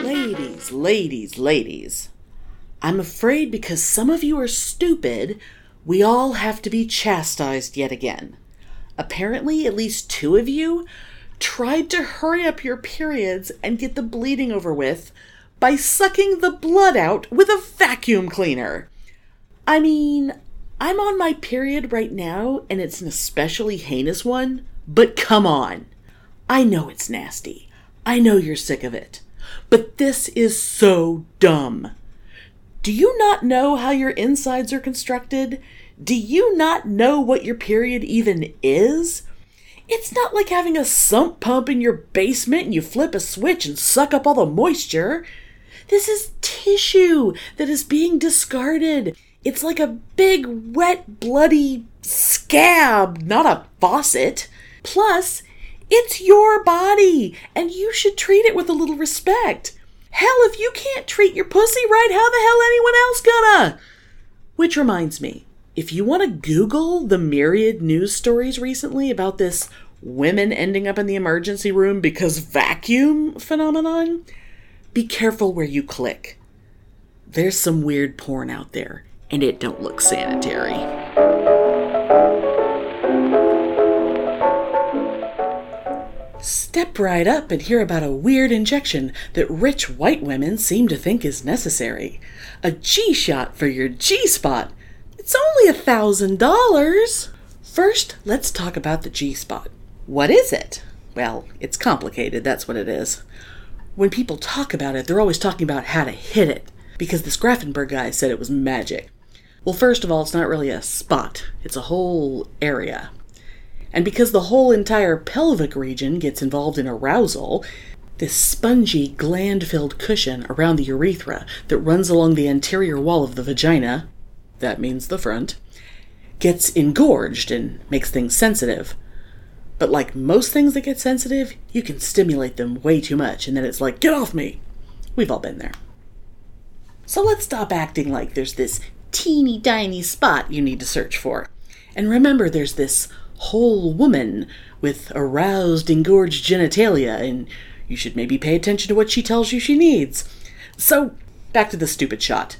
Ladies, ladies, ladies. I'm afraid because some of you are stupid, we all have to be chastised yet again. Apparently, at least two of you tried to hurry up your periods and get the bleeding over with by sucking the blood out with a vacuum cleaner. I mean, I'm on my period right now and it's an especially heinous one, but come on. I know it's nasty. I know you're sick of it. But this is so dumb. Do you not know how your insides are constructed? Do you not know what your period even is? It's not like having a sump pump in your basement and you flip a switch and suck up all the moisture. This is tissue that is being discarded. It's like a big, wet, bloody scab, not a faucet. Plus, it's your body, and you should treat it with a little respect. Hell, if you can't treat your pussy right, how the hell anyone else gonna? Which reminds me, if you want to Google the myriad news stories recently about this women ending up in the emergency room because vacuum phenomenon, be careful where you click. There's some weird porn out there, and it don't look sanitary. Step right up and hear about a weird injection that rich white women seem to think is necessary. A G shot for your G spot. It's only a thousand dollars. First, let's talk about the G spot. What is it? Well, it's complicated, that's what it is. When people talk about it, they're always talking about how to hit it, because this Grafenberg guy said it was magic. Well, first of all, it's not really a spot, it's a whole area. And because the whole entire pelvic region gets involved in arousal, this spongy, gland filled cushion around the urethra that runs along the anterior wall of the vagina, that means the front, gets engorged and makes things sensitive. But like most things that get sensitive, you can stimulate them way too much, and then it's like, get off me! We've all been there. So let's stop acting like there's this teeny tiny spot you need to search for. And remember, there's this whole woman with aroused, engorged genitalia, and you should maybe pay attention to what she tells you she needs. So, back to the stupid shot.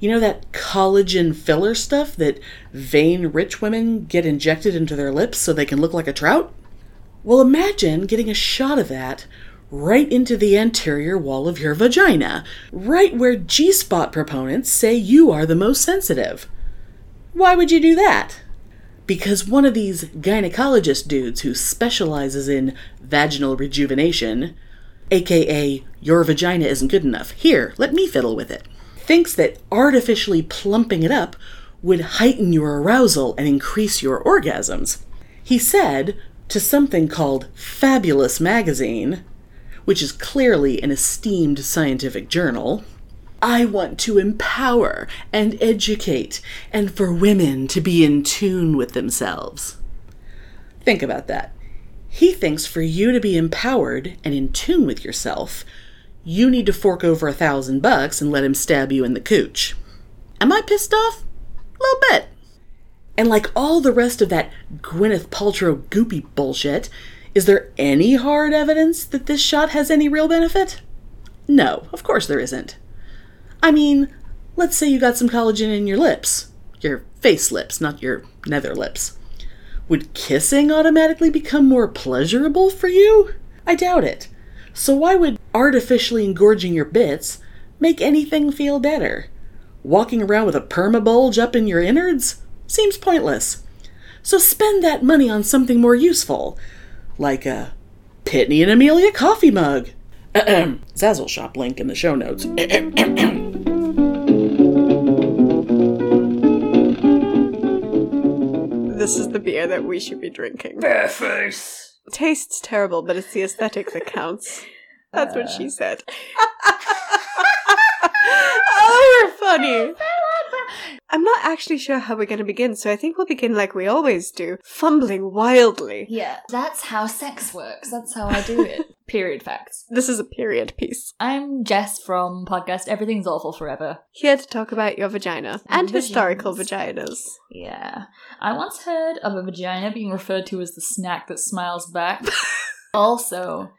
You know that collagen filler stuff that vain rich women get injected into their lips so they can look like a trout? Well, imagine getting a shot of that right into the anterior wall of your vagina, right where G spot proponents say you are the most sensitive. Why would you do that? Because one of these gynecologist dudes who specializes in vaginal rejuvenation, aka your vagina isn't good enough, here, let me fiddle with it, thinks that artificially plumping it up would heighten your arousal and increase your orgasms. He said to something called Fabulous Magazine, which is clearly an esteemed scientific journal, I want to empower and educate, and for women to be in tune with themselves. Think about that. He thinks for you to be empowered and in tune with yourself, you need to fork over a thousand bucks and let him stab you in the cooch. Am I pissed off? A little bit. And like all the rest of that Gwyneth Paltrow goopy bullshit, is there any hard evidence that this shot has any real benefit? No, of course there isn't. I mean, let's say you got some collagen in your lips. Your face lips, not your nether lips. Would kissing automatically become more pleasurable for you? I doubt it. So why would artificially engorging your bits make anything feel better? Walking around with a perma bulge up in your innards seems pointless. So spend that money on something more useful, like a Pitney and Amelia coffee mug. Zazzle shop link in the show notes. This is the beer that we should be drinking. Bareface. Tastes terrible, but it's the aesthetic that counts. That's what she said. <laughs> oh, we're funny. I'm not actually sure how we're going to begin, so I think we'll begin like we always do, fumbling wildly. Yeah, that's how sex works. That's how I do it. <laughs> Period facts. This is a period piece. I'm Jess from podcast Everything's Awful Forever. Here to talk about your vagina and Vaginas. historical vaginas. Yeah. I once heard of a vagina being referred to as the snack that smiles back. <laughs> also,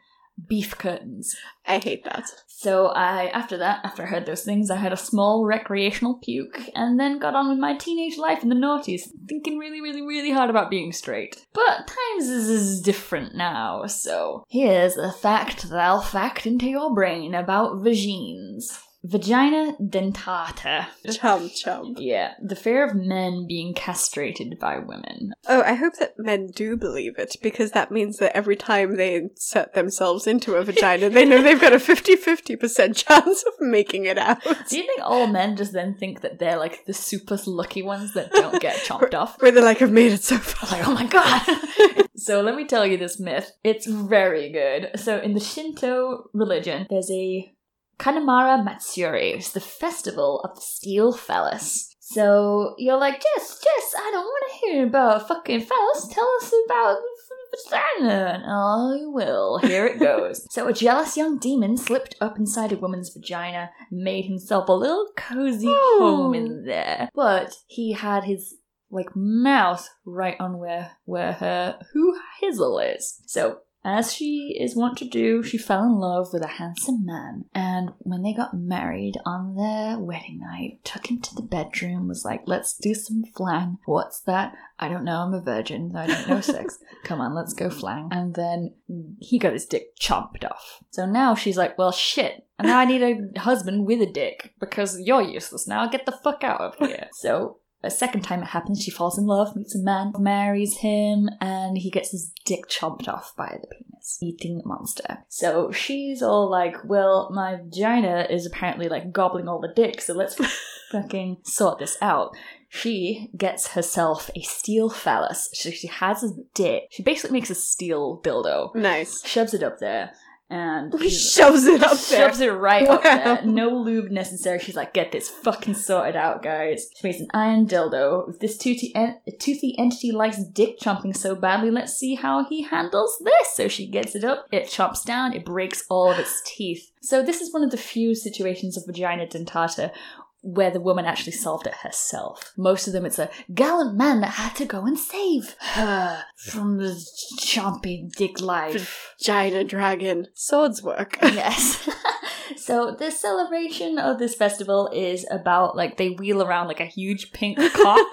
beef curtains. I hate that. So I, after that, after I heard those things, I had a small recreational puke, and then got on with my teenage life in the noughties, thinking really, really, really hard about being straight. But times is, is different now, so here's a fact that I'll fact into your brain about vagines. Vagina dentata. Chum chum. Yeah, the fear of men being castrated by women. Oh, I hope that men do believe it, because that means that every time they insert themselves into a vagina, they know they've got a 50 50% <laughs> chance of making it out. Do you think all men just then think that they're like the super lucky ones that don't get <laughs> chopped off? Where they're like, I've made it so far. Like, oh my god. <laughs> so let me tell you this myth. It's very good. So in the Shinto religion, there's a Kanamara Matsuri, which is the festival of the steel phallus. So you're like, Jess, Jess, I don't want to hear about fucking phallus. Tell us about vagina. Oh, you will. Here it goes. <laughs> so a jealous young demon slipped up inside a woman's vagina, made himself a little cozy oh. home in there. But he had his like mouth right on where where her who hizzle is. So as she is wont to do, she fell in love with a handsome man, and when they got married on their wedding night, took him to the bedroom, was like, let's do some flang. What's that? I don't know, I'm a virgin, I don't know sex. <laughs> Come on, let's go flang. And then he got his dick chomped off. So now she's like, well, shit. And now I need a husband with a dick because you're useless now. Get the fuck out of here. <laughs> So a second time it happens, she falls in love, meets a man, marries him, and he gets his dick chomped off by the penis eating monster. So she's all like, Well, my vagina is apparently like gobbling all the dick, so let's <laughs> fucking sort this out. She gets herself a steel phallus. So she has a dick. She basically makes a steel dildo. Nice. Shoves it up there. And He shoves it up there. Shoves it right up there. No lube necessary. She's like, get this fucking sorted out, guys. She makes an iron dildo. If this toothy, en- toothy entity likes dick chomping so badly, let's see how he handles this. So she gets it up, it chomps down, it breaks all of its teeth. So this is one of the few situations of vagina dentata where the woman actually solved it herself. Most of them, it's a gallant man that had to go and save her <sighs> from the chompy dick life. Vagina dragon. Swords work. <laughs> yes. <laughs> so the celebration of this festival is about like they wheel around like a huge pink <laughs> cock.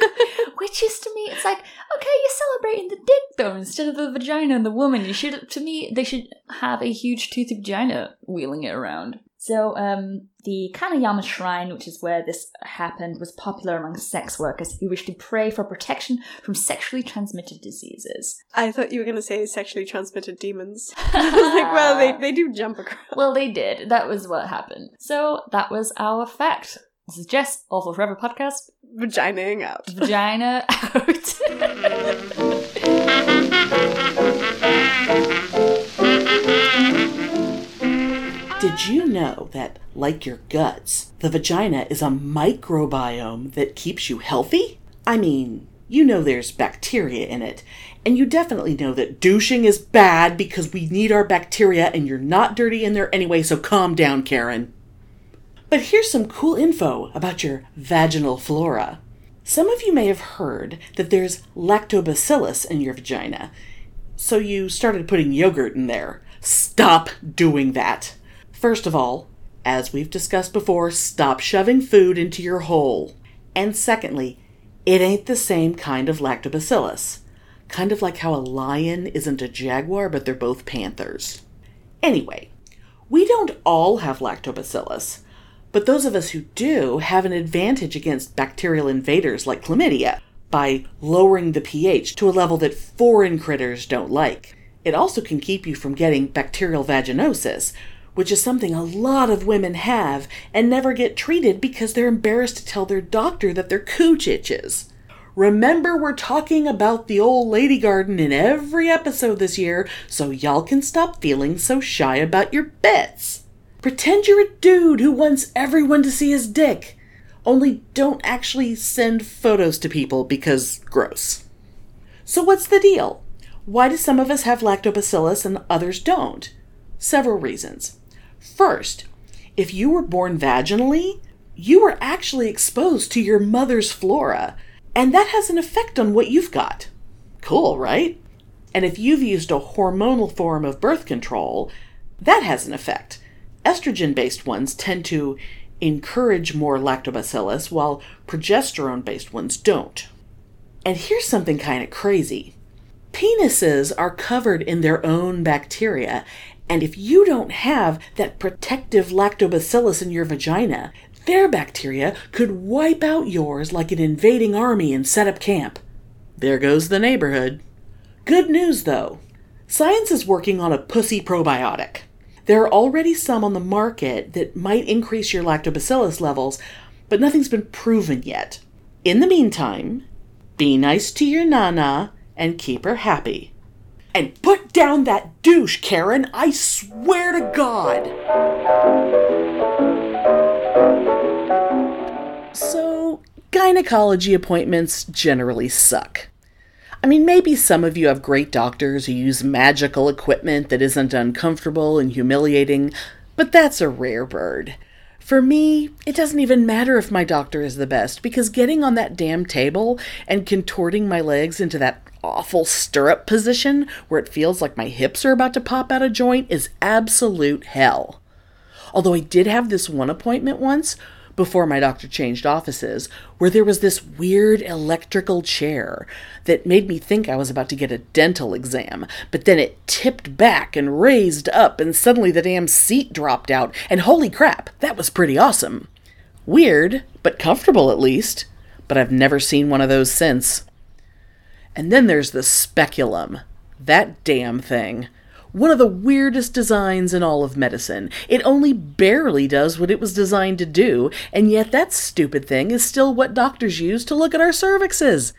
Which is to me, it's like, okay, you're celebrating the dick though, instead of the vagina and the woman. You should, to me, they should have a huge toothy vagina wheeling it around. So, um, the Kanayama Shrine, which is where this happened, was popular among sex workers who wished to pray for protection from sexually transmitted diseases. I thought you were going to say sexually transmitted demons. <laughs> I was like, well, they, they do jump across. Well, they did. That was what happened. So that was our fact. This is Jess, Awful Forever podcast. Vaginaing out. Vagina <laughs> Did you know that, like your guts, the vagina is a microbiome that keeps you healthy? I mean, you know there's bacteria in it, and you definitely know that douching is bad because we need our bacteria and you're not dirty in there anyway, so calm down, Karen. But here's some cool info about your vaginal flora. Some of you may have heard that there's lactobacillus in your vagina, so you started putting yogurt in there. Stop doing that. First of all, as we've discussed before, stop shoving food into your hole. And secondly, it ain't the same kind of lactobacillus. Kind of like how a lion isn't a jaguar, but they're both panthers. Anyway, we don't all have lactobacillus, but those of us who do have an advantage against bacterial invaders like chlamydia by lowering the pH to a level that foreign critters don't like. It also can keep you from getting bacterial vaginosis, which is something a lot of women have and never get treated because they're embarrassed to tell their doctor that their cooch itches. Remember, we're talking about the old lady garden in every episode this year, so y'all can stop feeling so shy about your bits. Pretend you're a dude who wants everyone to see his dick. Only don't actually send photos to people because gross. So, what's the deal? Why do some of us have lactobacillus and others don't? Several reasons. First, if you were born vaginally, you were actually exposed to your mother's flora, and that has an effect on what you've got. Cool, right? And if you've used a hormonal form of birth control, that has an effect. Estrogen based ones tend to encourage more lactobacillus, while progesterone based ones don't. And here's something kind of crazy penises are covered in their own bacteria, and if you don't have that protective lactobacillus in your vagina, their bacteria could wipe out yours like an invading army and set up camp. There goes the neighborhood. Good news, though. Science is working on a pussy probiotic. There are already some on the market that might increase your lactobacillus levels, but nothing's been proven yet. In the meantime, be nice to your nana and keep her happy. And put down that douche, Karen! I swear to God! So, gynecology appointments generally suck. I mean, maybe some of you have great doctors who use magical equipment that isn't uncomfortable and humiliating, but that's a rare bird. For me, it doesn't even matter if my doctor is the best, because getting on that damn table and contorting my legs into that awful stirrup position where it feels like my hips are about to pop out of joint is absolute hell. Although I did have this one appointment once before my doctor changed offices, where there was this weird electrical chair that made me think I was about to get a dental exam, but then it tipped back and raised up, and suddenly the damn seat dropped out, and holy crap, that was pretty awesome. Weird, but comfortable at least, but I've never seen one of those since. And then there's the speculum. That damn thing. One of the weirdest designs in all of medicine. It only barely does what it was designed to do, and yet that stupid thing is still what doctors use to look at our cervixes.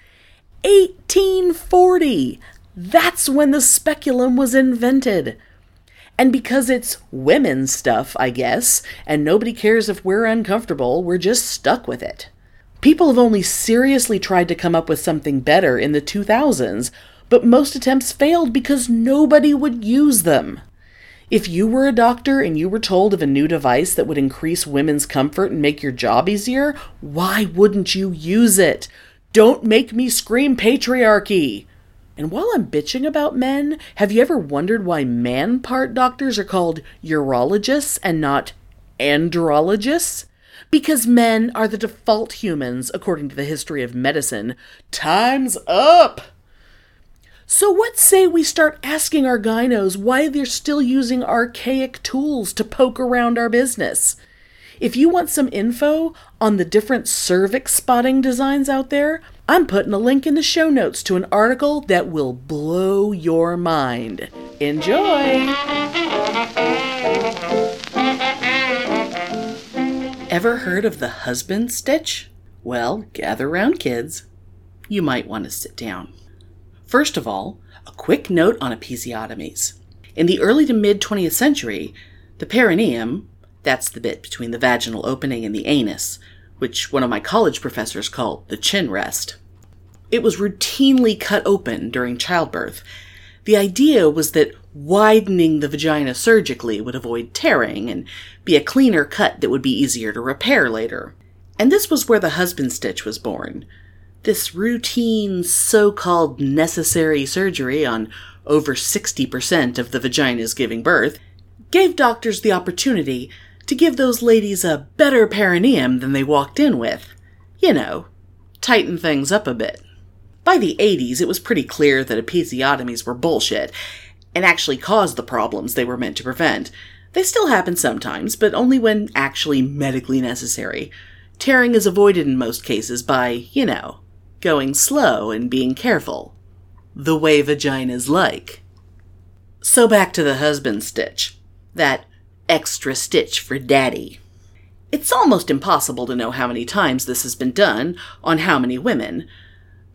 1840! That's when the speculum was invented. And because it's women's stuff, I guess, and nobody cares if we're uncomfortable, we're just stuck with it. People have only seriously tried to come up with something better in the 2000s, but most attempts failed because nobody would use them. If you were a doctor and you were told of a new device that would increase women's comfort and make your job easier, why wouldn't you use it? Don't make me scream patriarchy! And while I'm bitching about men, have you ever wondered why man part doctors are called urologists and not andrologists? Because men are the default humans, according to the history of medicine. Time's up! So, what say we start asking our gynos why they're still using archaic tools to poke around our business? If you want some info on the different cervix spotting designs out there, I'm putting a link in the show notes to an article that will blow your mind. Enjoy! Ever heard of the husband stitch? Well, gather round, kids. You might want to sit down. First of all, a quick note on episiotomies. In the early to mid 20th century, the perineum, that's the bit between the vaginal opening and the anus, which one of my college professors called the chin rest, it was routinely cut open during childbirth. The idea was that widening the vagina surgically would avoid tearing and be a cleaner cut that would be easier to repair later. And this was where the husband stitch was born. This routine, so called necessary surgery on over 60% of the vaginas giving birth gave doctors the opportunity to give those ladies a better perineum than they walked in with. You know, tighten things up a bit. By the 80s, it was pretty clear that episiotomies were bullshit and actually caused the problems they were meant to prevent. They still happen sometimes, but only when actually medically necessary. Tearing is avoided in most cases by, you know, going slow and being careful. The way vaginas like. So back to the husband stitch. That extra stitch for daddy. It's almost impossible to know how many times this has been done on how many women,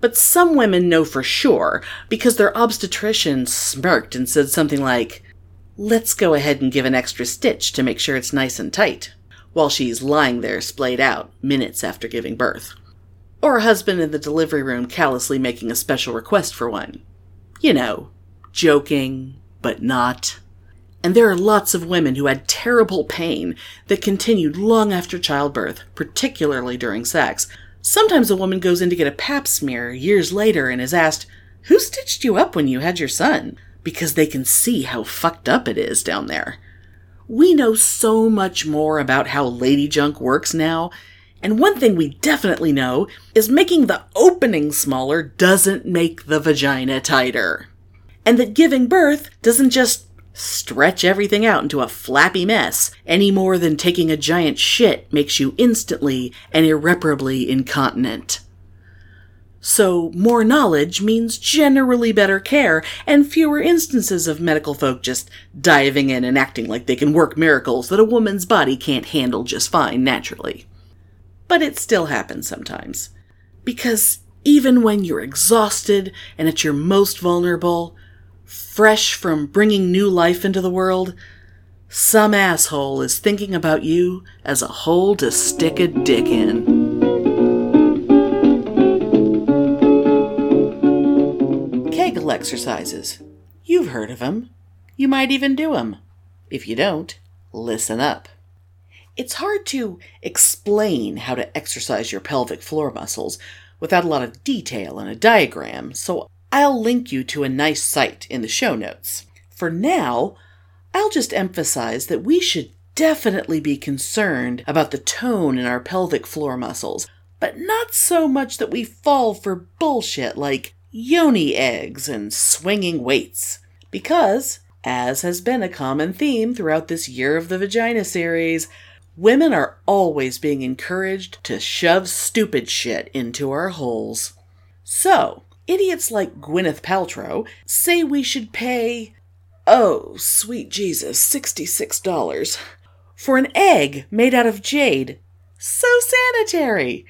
but some women know for sure because their obstetrician smirked and said something like, Let's go ahead and give an extra stitch to make sure it's nice and tight. while she's lying there splayed out minutes after giving birth. Or a husband in the delivery room callously making a special request for one. You know, joking, but not. And there are lots of women who had terrible pain that continued long after childbirth, particularly during sex. Sometimes a woman goes in to get a pap smear years later and is asked, Who stitched you up when you had your son? Because they can see how fucked up it is down there. We know so much more about how lady junk works now, and one thing we definitely know is making the opening smaller doesn't make the vagina tighter. And that giving birth doesn't just stretch everything out into a flappy mess any more than taking a giant shit makes you instantly and irreparably incontinent. So, more knowledge means generally better care and fewer instances of medical folk just diving in and acting like they can work miracles that a woman's body can't handle just fine naturally. But it still happens sometimes. Because even when you're exhausted and at your most vulnerable, fresh from bringing new life into the world, some asshole is thinking about you as a hole to stick a dick in. Kegel exercises. You've heard of them. You might even do them. If you don't, listen up. It's hard to explain how to exercise your pelvic floor muscles without a lot of detail and a diagram, so I'll link you to a nice site in the show notes. For now, I'll just emphasize that we should definitely be concerned about the tone in our pelvic floor muscles, but not so much that we fall for bullshit like yoni eggs and swinging weights. Because, as has been a common theme throughout this Year of the Vagina series, women are always being encouraged to shove stupid shit into our holes. So, idiots like Gwyneth Paltrow say we should pay, oh, sweet Jesus, $66 for an egg made out of jade. So sanitary!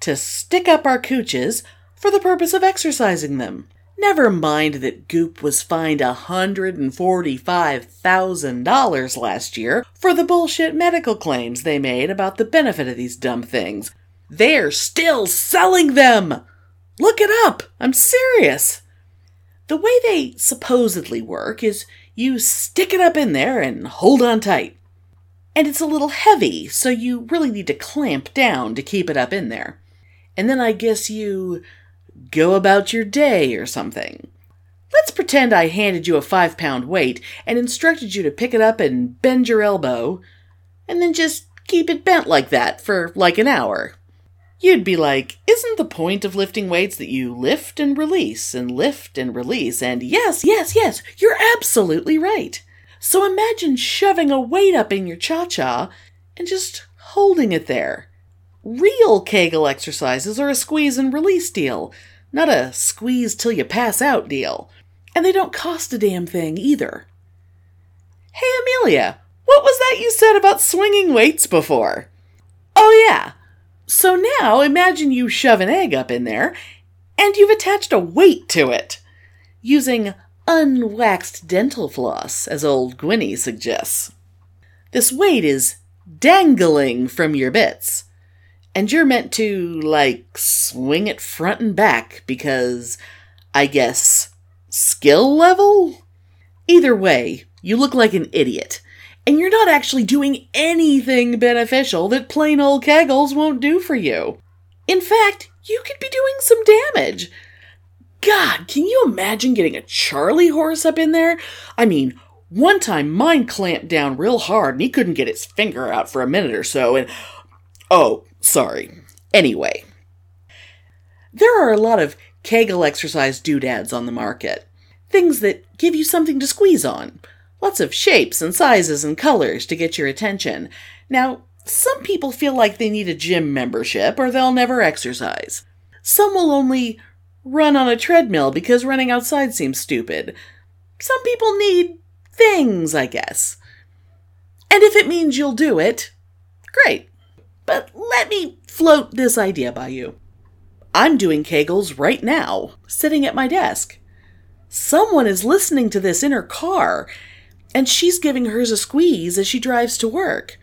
To stick up our cooches for the purpose of exercising them. Never mind that Goop was fined $145,000 last year for the bullshit medical claims they made about the benefit of these dumb things. They're still selling them! Look it up! I'm serious! The way they supposedly work is you stick it up in there and hold on tight. And it's a little heavy, so you really need to clamp down to keep it up in there. And then I guess you go about your day or something. Let's pretend I handed you a five pound weight and instructed you to pick it up and bend your elbow, and then just keep it bent like that for like an hour. You'd be like, isn't the point of lifting weights that you lift and release and lift and release? And yes, yes, yes, you're absolutely right. So imagine shoving a weight up in your cha cha and just holding it there. Real Kegel exercises are a squeeze and release deal, not a squeeze till you pass out deal. And they don't cost a damn thing either. Hey, Amelia, what was that you said about swinging weights before? Oh, yeah. So now imagine you shove an egg up in there and you've attached a weight to it using unwaxed dental floss, as old Gwynny suggests. This weight is dangling from your bits and you're meant to, like, swing it front and back because, I guess, skill level? Either way, you look like an idiot, and you're not actually doing anything beneficial that plain old kegels won't do for you. In fact, you could be doing some damage. God, can you imagine getting a Charlie horse up in there? I mean, one time mine clamped down real hard and he couldn't get his finger out for a minute or so, and oh, Sorry. Anyway, there are a lot of Kegel exercise doodads on the market. Things that give you something to squeeze on. Lots of shapes and sizes and colors to get your attention. Now, some people feel like they need a gym membership or they'll never exercise. Some will only run on a treadmill because running outside seems stupid. Some people need things, I guess. And if it means you'll do it, great. But let me float this idea by you. I'm doing Kegels right now, sitting at my desk. Someone is listening to this in her car, and she's giving hers a squeeze as she drives to work.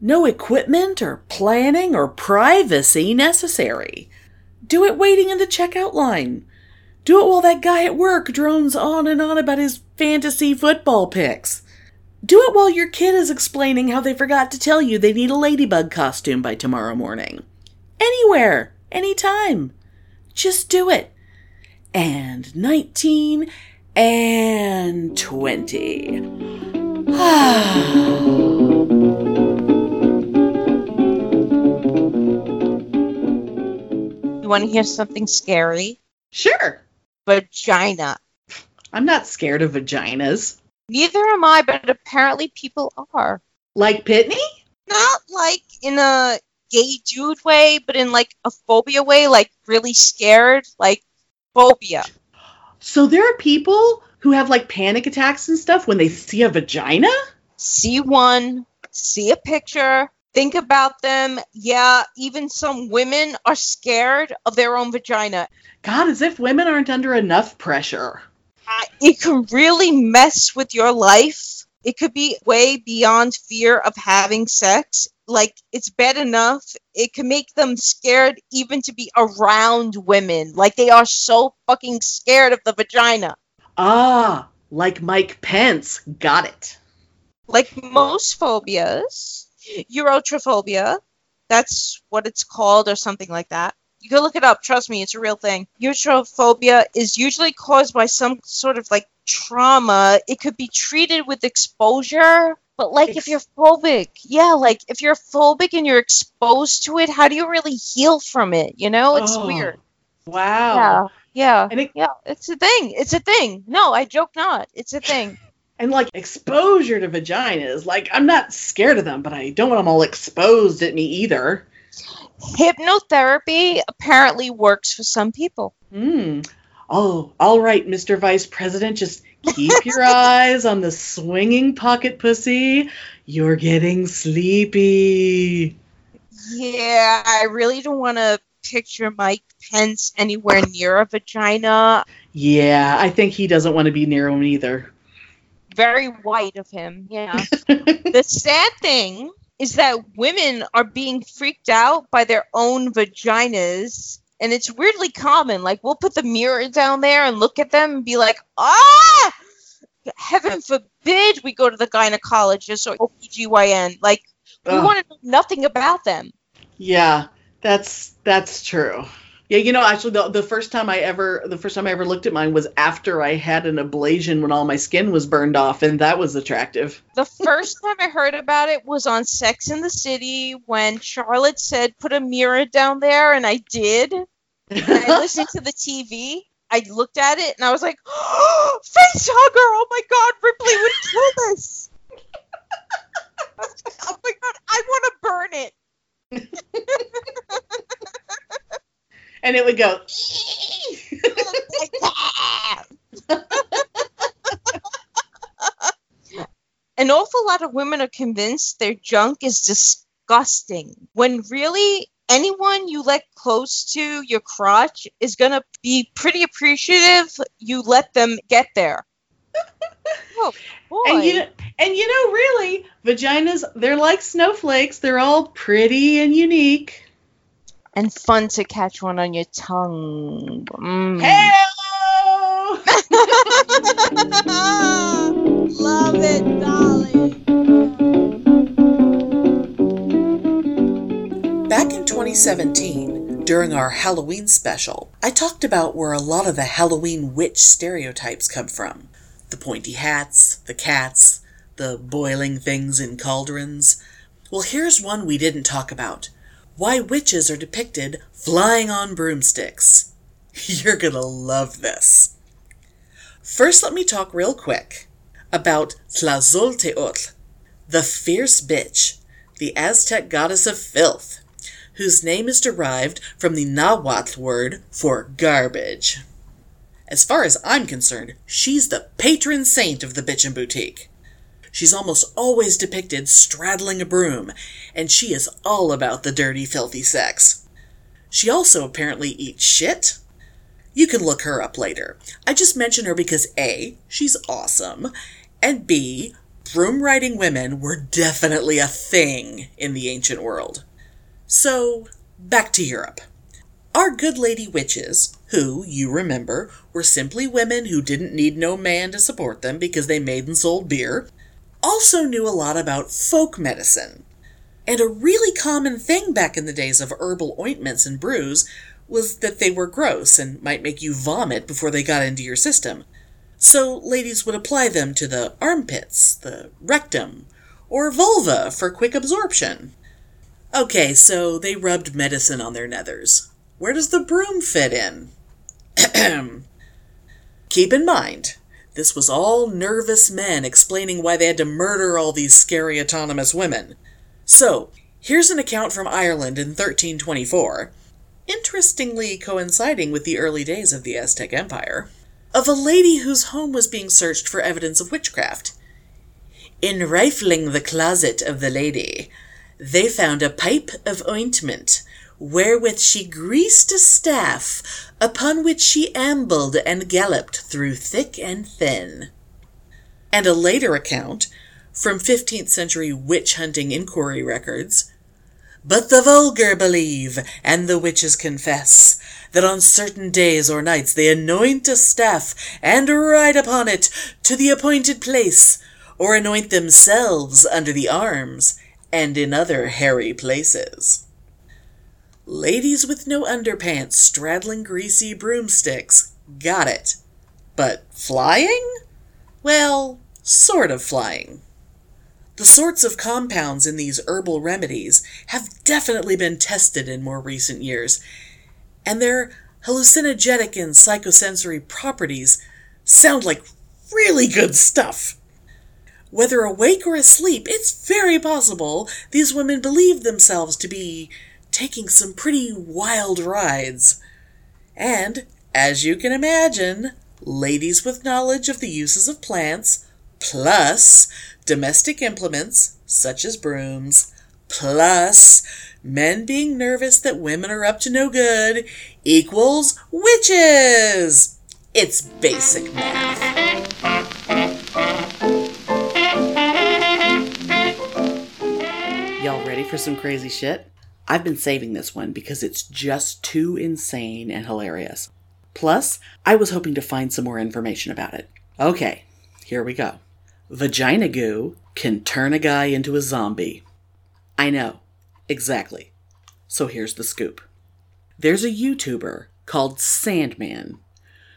No equipment or planning or privacy necessary. Do it waiting in the checkout line. Do it while that guy at work drones on and on about his fantasy football picks. Do it while your kid is explaining how they forgot to tell you they need a ladybug costume by tomorrow morning. Anywhere, anytime. Just do it. And 19 and 20. <sighs> You want to hear something scary? Sure. Vagina. I'm not scared of vaginas. Neither am I, but apparently people are. Like Pitney? Not like in a gay dude way, but in like a phobia way, like really scared, like phobia. So there are people who have like panic attacks and stuff when they see a vagina? See one, see a picture, think about them. Yeah, even some women are scared of their own vagina. God, as if women aren't under enough pressure. It can really mess with your life. It could be way beyond fear of having sex. Like, it's bad enough. It can make them scared even to be around women. Like, they are so fucking scared of the vagina. Ah, like Mike Pence. Got it. Like most phobias, Eurotophobia, that's what it's called, or something like that. You can look it up. Trust me, it's a real thing. Eurotophobia is usually caused by some sort of like trauma. It could be treated with exposure, but like if you're phobic, yeah, like if you're phobic and you're exposed to it, how do you really heal from it? You know, it's Oh, weird. Wow. Yeah, yeah, it- yeah. It's a thing. It's a thing. No, I joke not. It's a thing. <laughs> And like exposure to vaginas. Like, I'm not scared of them, but I don't want them all exposed at me either. Hypnotherapy apparently works for some people. Hmm. Oh, all right, Mr. Vice President, just keep <laughs> your eyes on the swinging pocket pussy. You're getting sleepy. Yeah, I really don't want to picture Mike Pence anywhere near a vagina. Yeah, I think he doesn't want to be near him either. Very white of him. Yeah. <laughs> the sad thing is that women are being freaked out by their own vaginas. And it's weirdly common. Like, we'll put the mirror down there and look at them and be like, ah! Heaven forbid we go to the gynecologist or OBGYN. Like, we Ugh. want to know nothing about them. Yeah, that's that's true. Yeah, you know, actually, the, the first time I ever the first time I ever looked at mine was after I had an ablation when all my skin was burned off, and that was attractive. The <laughs> first time I heard about it was on Sex in the City when Charlotte said, put a mirror down there, and I did. And I listened to the TV. I looked at it and I was like, oh, face hugger! Oh my god, Ripley would kill this! <laughs> I was like, oh my god, I want to burn it! <laughs> And it would go. <laughs> An awful lot of women are convinced their junk is disgusting, when really anyone you let close to your crotch is going to be pretty appreciative you let them get there. <laughs> oh, boy. And you, and you know, really, vaginas, they're like snowflakes. They're all pretty and unique. And fun to catch one on your tongue. Mm. Hello! <laughs> Love it, darling. Back in 2017, during our Halloween special, I talked about where a lot of the Halloween witch stereotypes come from the pointy hats, the cats, the boiling things in cauldrons. Well, here's one we didn't talk about why witches are depicted flying on broomsticks. <laughs> You're gonna love this. First, let me talk real quick about Tlazolteotl, the fierce bitch, the Aztec goddess of filth, whose name is derived from the Nahuatl word for garbage. As far as I'm concerned, she's the patron saint of the Bitchin' Boutique. She's almost always depicted straddling a broom, and she is all about the dirty, filthy sex. She also apparently eats shit. You can look her up later. I just mention her because A, she's awesome, and B, broom riding women were definitely a thing in the ancient world. So, back to Europe. Our good lady witches, who, you remember, were simply women who didn't need no man to support them because they made and sold beer, also knew a lot about folk medicine. And a really common thing back in the days of herbal ointments and brews was that they were gross and might make you vomit before they got into your system. So ladies would apply them to the armpits, the rectum, or vulva for quick absorption. Okay, so they rubbed medicine on their nethers. Where does the broom fit in? <clears throat> Keep in mind, this was all nervous men explaining why they had to murder all these scary autonomous women. So, here's an account from Ireland in 1324, interestingly coinciding with the early days of the Aztec Empire, of a lady whose home was being searched for evidence of witchcraft. In rifling the closet of the lady, they found a pipe of ointment, wherewith she greased a staff, upon which she ambled and galloped through thick and thin. And a later account, from 15th century witch hunting inquiry records, but the vulgar believe, and the witches confess, that on certain days or nights they anoint a staff and ride upon it to the appointed place, or anoint themselves under the arms, and in other hairy places. Ladies with no underpants straddling greasy broomsticks. Got it. But flying? Well, sort of flying. The sorts of compounds in these herbal remedies have definitely been tested in more recent years, and their hallucinogenic and psychosensory properties sound like really good stuff. Whether awake or asleep, it's very possible these women believe themselves to be taking some pretty wild rides. And, as you can imagine, ladies with knowledge of the uses of plants, plus domestic implements, such as brooms, plus men being nervous that women are up to no good, equals witches! It's basic math. Y'all ready for some crazy shit? I've been saving this one because it's just too insane and hilarious. Plus, I was hoping to find some more information about it. Okay, here we go. Vagina goo can turn a guy into a zombie. I know, exactly. So here's the scoop. There's a YouTuber called Sandman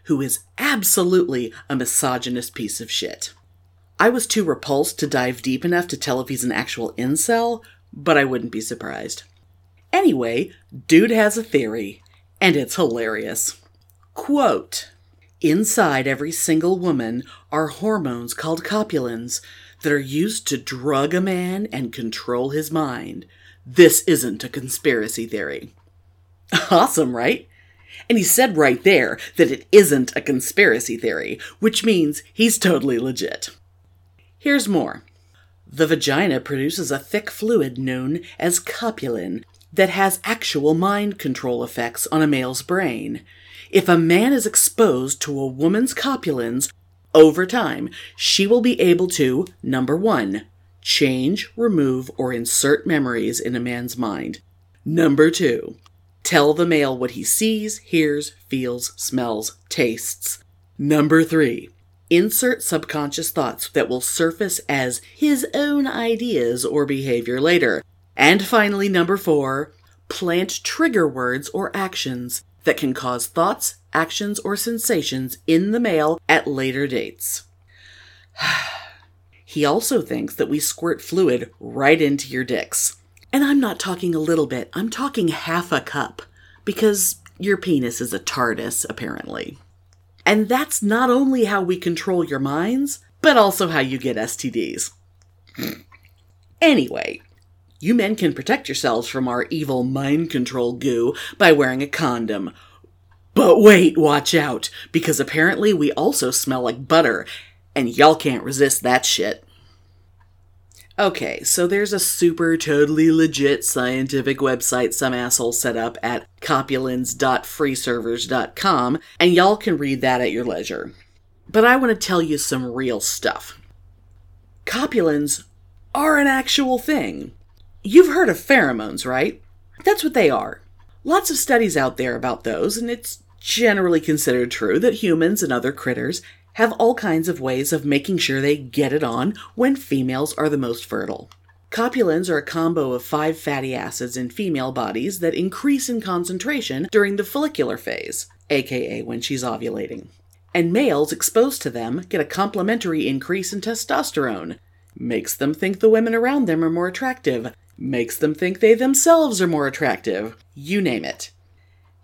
who is absolutely a misogynist piece of shit. I was too repulsed to dive deep enough to tell if he's an actual incel, but I wouldn't be surprised. Anyway, dude has a theory, and it's hilarious. Quote Inside every single woman are hormones called copulins that are used to drug a man and control his mind. This isn't a conspiracy theory. Awesome, right? And he said right there that it isn't a conspiracy theory, which means he's totally legit. Here's more. The vagina produces a thick fluid known as copulin that has actual mind control effects on a male's brain. If a man is exposed to a woman's copulins over time, she will be able to, number one, change, remove, or insert memories in a man's mind. Number two, tell the male what he sees, hears, feels, smells, tastes. Number three, insert subconscious thoughts that will surface as his own ideas or behavior later. And finally, number four, plant trigger words or actions that can cause thoughts, actions, or sensations in the male at later dates. <sighs> he also thinks that we squirt fluid right into your dicks. And I'm not talking a little bit, I'm talking half a cup, because your penis is a TARDIS, apparently. And that's not only how we control your minds, but also how you get STDs. <sniffs> anyway, you men can protect yourselves from our evil mind control goo by wearing a condom. But wait, watch out, because apparently we also smell like butter, and y'all can't resist that shit. Okay, so there's a super totally legit scientific website some asshole set up at copulins.freeservers.com, and y'all can read that at your leisure. But I want to tell you some real stuff. copulins are an actual thing. You've heard of pheromones, right? That's what they are. Lots of studies out there about those, and it's generally considered true that humans and other critters have all kinds of ways of making sure they get it on when females are the most fertile. Copulins are a combo of five fatty acids in female bodies that increase in concentration during the follicular phase, aka when she's ovulating. And males exposed to them get a complementary increase in testosterone. Makes them think the women around them are more attractive, makes them think they themselves are more attractive. You name it.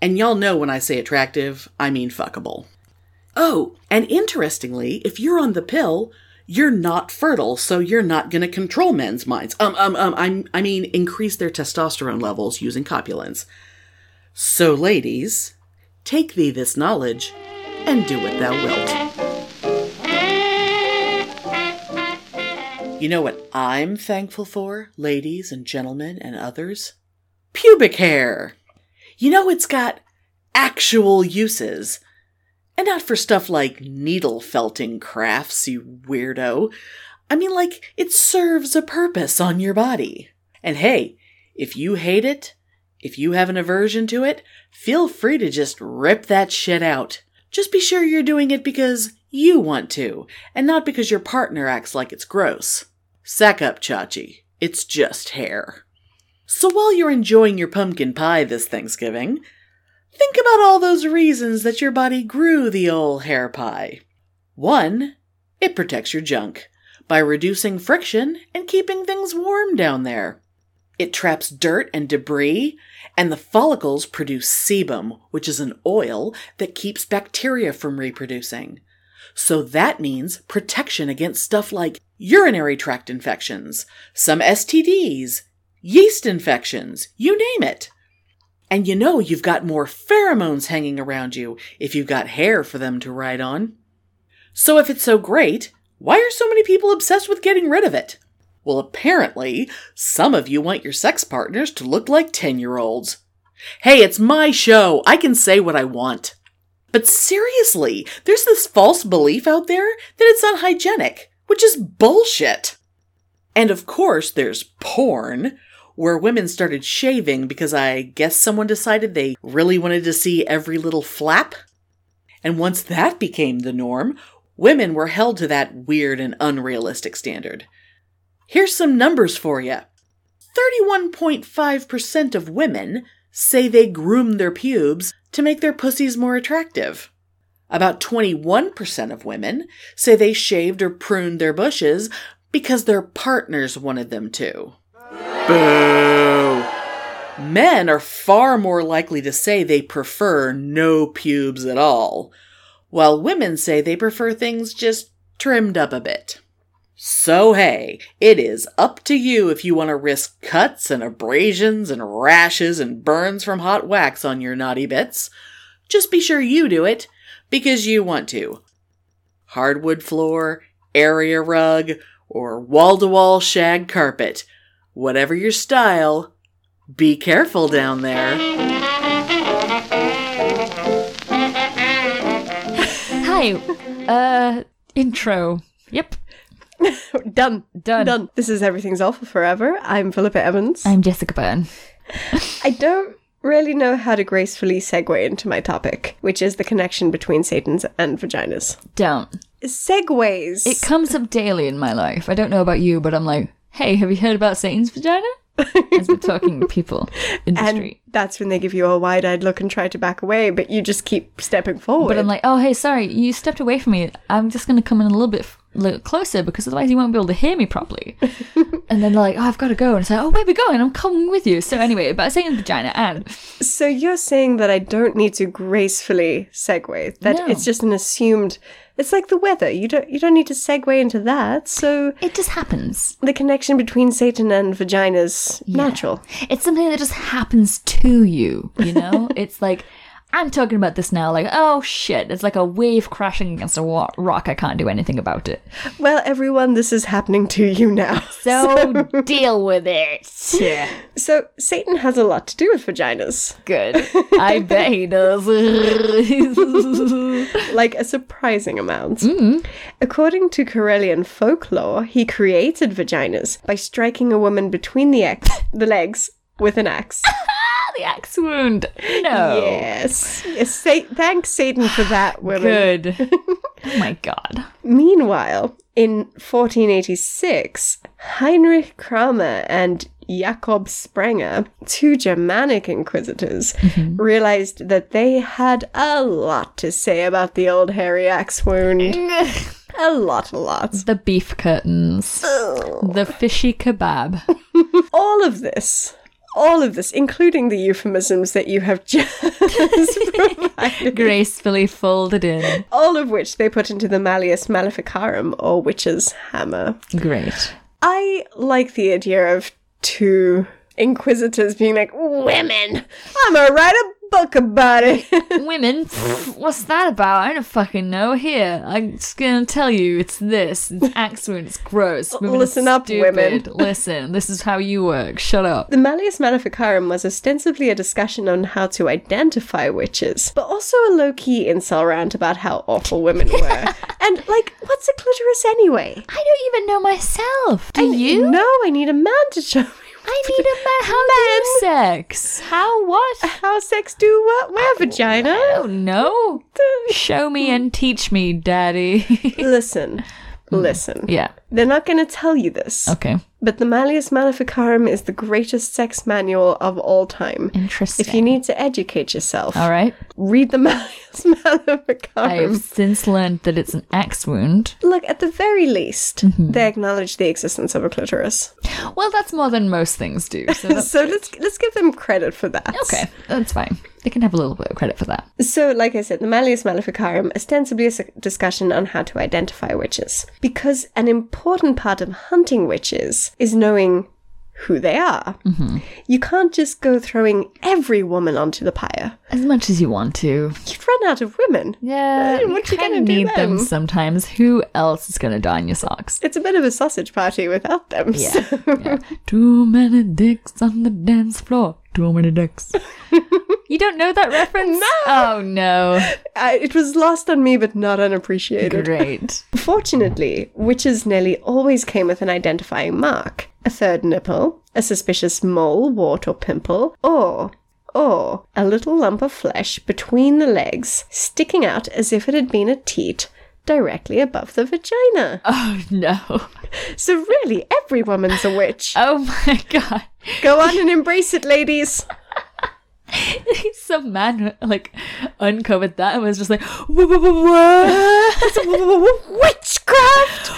And y'all know when I say attractive, I mean fuckable. Oh, and interestingly, if you're on the pill, you're not fertile, so you're not going to control men's minds. Um, um, um, I'm, I mean, increase their testosterone levels using copulins. So, ladies, take thee this knowledge and do what thou wilt. You know what I'm thankful for, ladies and gentlemen and others? Pubic hair! You know, it's got actual uses. And not for stuff like needle felting crafts, you weirdo. I mean, like, it serves a purpose on your body. And hey, if you hate it, if you have an aversion to it, feel free to just rip that shit out. Just be sure you're doing it because you want to, and not because your partner acts like it's gross. Sack up, Chachi. It's just hair. So while you're enjoying your pumpkin pie this Thanksgiving, think about all those reasons that your body grew the old hair pie. One, it protects your junk by reducing friction and keeping things warm down there. It traps dirt and debris, and the follicles produce sebum, which is an oil that keeps bacteria from reproducing. So that means protection against stuff like urinary tract infections, some STDs, yeast infections, you name it. And you know you've got more pheromones hanging around you if you've got hair for them to ride on. So if it's so great, why are so many people obsessed with getting rid of it? Well, apparently, some of you want your sex partners to look like 10 year olds. Hey, it's my show. I can say what I want. But seriously, there's this false belief out there that it's unhygienic, which is bullshit. And of course, there's porn, where women started shaving because I guess someone decided they really wanted to see every little flap. And once that became the norm, women were held to that weird and unrealistic standard. Here's some numbers for you 31.5% of women say they groom their pubes to make their pussies more attractive. About 21% of women say they shaved or pruned their bushes because their partners wanted them to. Boo! Men are far more likely to say they prefer no pubes at all, while women say they prefer things just trimmed up a bit. So hey, it is up to you if you want to risk cuts and abrasions and rashes and burns from hot wax on your naughty bits. Just be sure you do it because you want to. Hardwood floor, area rug, or wall to wall shag carpet. Whatever your style, be careful down there. Hi. Uh, intro. Yep. <laughs> Done. Done. Done. This is Everything's Awful Forever. I'm Philippa Evans. I'm Jessica Byrne. <laughs> I don't really know how to gracefully segue into my topic, which is the connection between Satans and vaginas. Don't. Segways. It comes up daily in my life. I don't know about you, but I'm like, hey, have you heard about Satan's vagina? As we're talking to people <laughs> in the and street. that's when they give you a wide eyed look and try to back away, but you just keep stepping forward. But I'm like, oh, hey, sorry, you stepped away from me. I'm just going to come in a little bit little closer because otherwise you won't be able to hear me properly. <laughs> and then they're like, oh, I've got to go. And it's like, oh, where are we going? I'm coming with you. So anyway, about Satan's vagina and So you're saying that I don't need to gracefully segue. That No. it's just an assumed it's like the weather. You don't you don't need to segue into that. So it just happens. The connection between Satan and vaginas natural. It's something that just happens to you, you know? <laughs> it's like I'm talking about this now like, oh shit, it's like a wave crashing against a wa- rock. I can't do anything about it. Well, everyone, this is happening to you now. <laughs> So deal with it. So, Satan has a lot to do with vaginas. Good. <laughs> I bet he does. <laughs> like a surprising amount. Mm-hmm. According to Karelian folklore, he created vaginas by striking a woman between the, ex- the legs with an axe. The axe wound. No. Yes. yes thanks, Satan, for that, women. Good. <laughs> oh my god. Meanwhile, in 1486, Heinrich Kramer and Jakob Sprenger, two Germanic inquisitors, mm-hmm. realized that they had a lot to say about the old hairy axe wound. <laughs> a lot, a lot. The beef curtains. The fishy kebab. <laughs> All of this. All of this, including the euphemisms that you have <laughs> just <laughs> provided. Gracefully folded in. All of which they put into the Malleus Maleficarum, or Witch's Hammer. Great. I like the idea of two inquisitors being like, Women! I'm gonna write a book about it. <laughs> Women? What's that about? I don't fucking know. Here, I'm just gonna tell you it's this. It's <laughs> axe. It's gross. Women Listen up, stupid. women. <laughs> Listen, this is how you work. Shut up. The Malleus Maleficarum was ostensibly a discussion on how to identify witches, but also a low key incel rant about how awful women were. and, like, what's a clitoris anyway? I don't even know myself. Do I- you? No, I need a man to show me. I need a man. How do sex? How what? How sex do what? Where vagina? I don't know. Show me and teach me, daddy. <laughs> Listen, listen. yeah. They're not going to tell you this. Okay. But the Malleus Maleficarum is the greatest sex manual of all time. Interesting. If you need to educate yourself, All right. read the <laughs> Malleus Maleficarum. I've since learned that it's an axe wound. Look, at the very least, Mm-hmm. they acknowledge the existence of a clitoris. Well, that's more than most things do. So <laughs> so let's let's give them credit for that. okay. That's fine. They can have a little bit of credit for that. So, like I said, the Malleus Maleficarum ostensibly is a discussion on how to identify witches. Because an important part of hunting witches is knowing who they are. Mm-hmm. You can't just go throwing every woman onto the pyre. As much as you want to. You've run out of women. Yeah, Uh, you what you gonna need them sometimes. Who else is going to die in your socks? It's a bit of a sausage party without them. Yeah. so- yeah. Too many dicks on the dance floor. Too many dicks. <laughs> you don't know that reference? <laughs> No. Oh no. I, it was lost on me, but not unappreciated. Great. <laughs> Fortunately, witches nearly always came with an identifying mark a third nipple, a suspicious mole, wart, or pimple, or or a little lump of flesh between the legs, sticking out as if it had been a teat directly above the vagina. Oh no. So really, every woman's a witch. Oh my god. Go on and embrace it, ladies. <laughs> Some man like uncovered that and was just like, "Wha- wha- wha- what? <laughs> Witchcraft.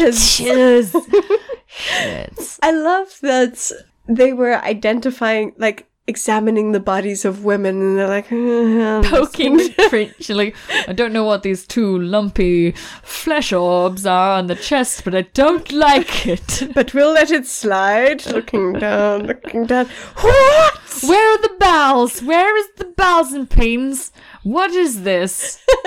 Witches. <laughs> Shit. I love that they were identifying, like, examining the bodies of women, and they're like, "Uh, Poking the <laughs> trench, like I don't know what these two lumpy flesh orbs are on the chest, but I don't like it. <laughs> But we'll let it slide. Looking down, looking down. What? Where are the bowels? Where is the bowels and peens? What is this? <laughs>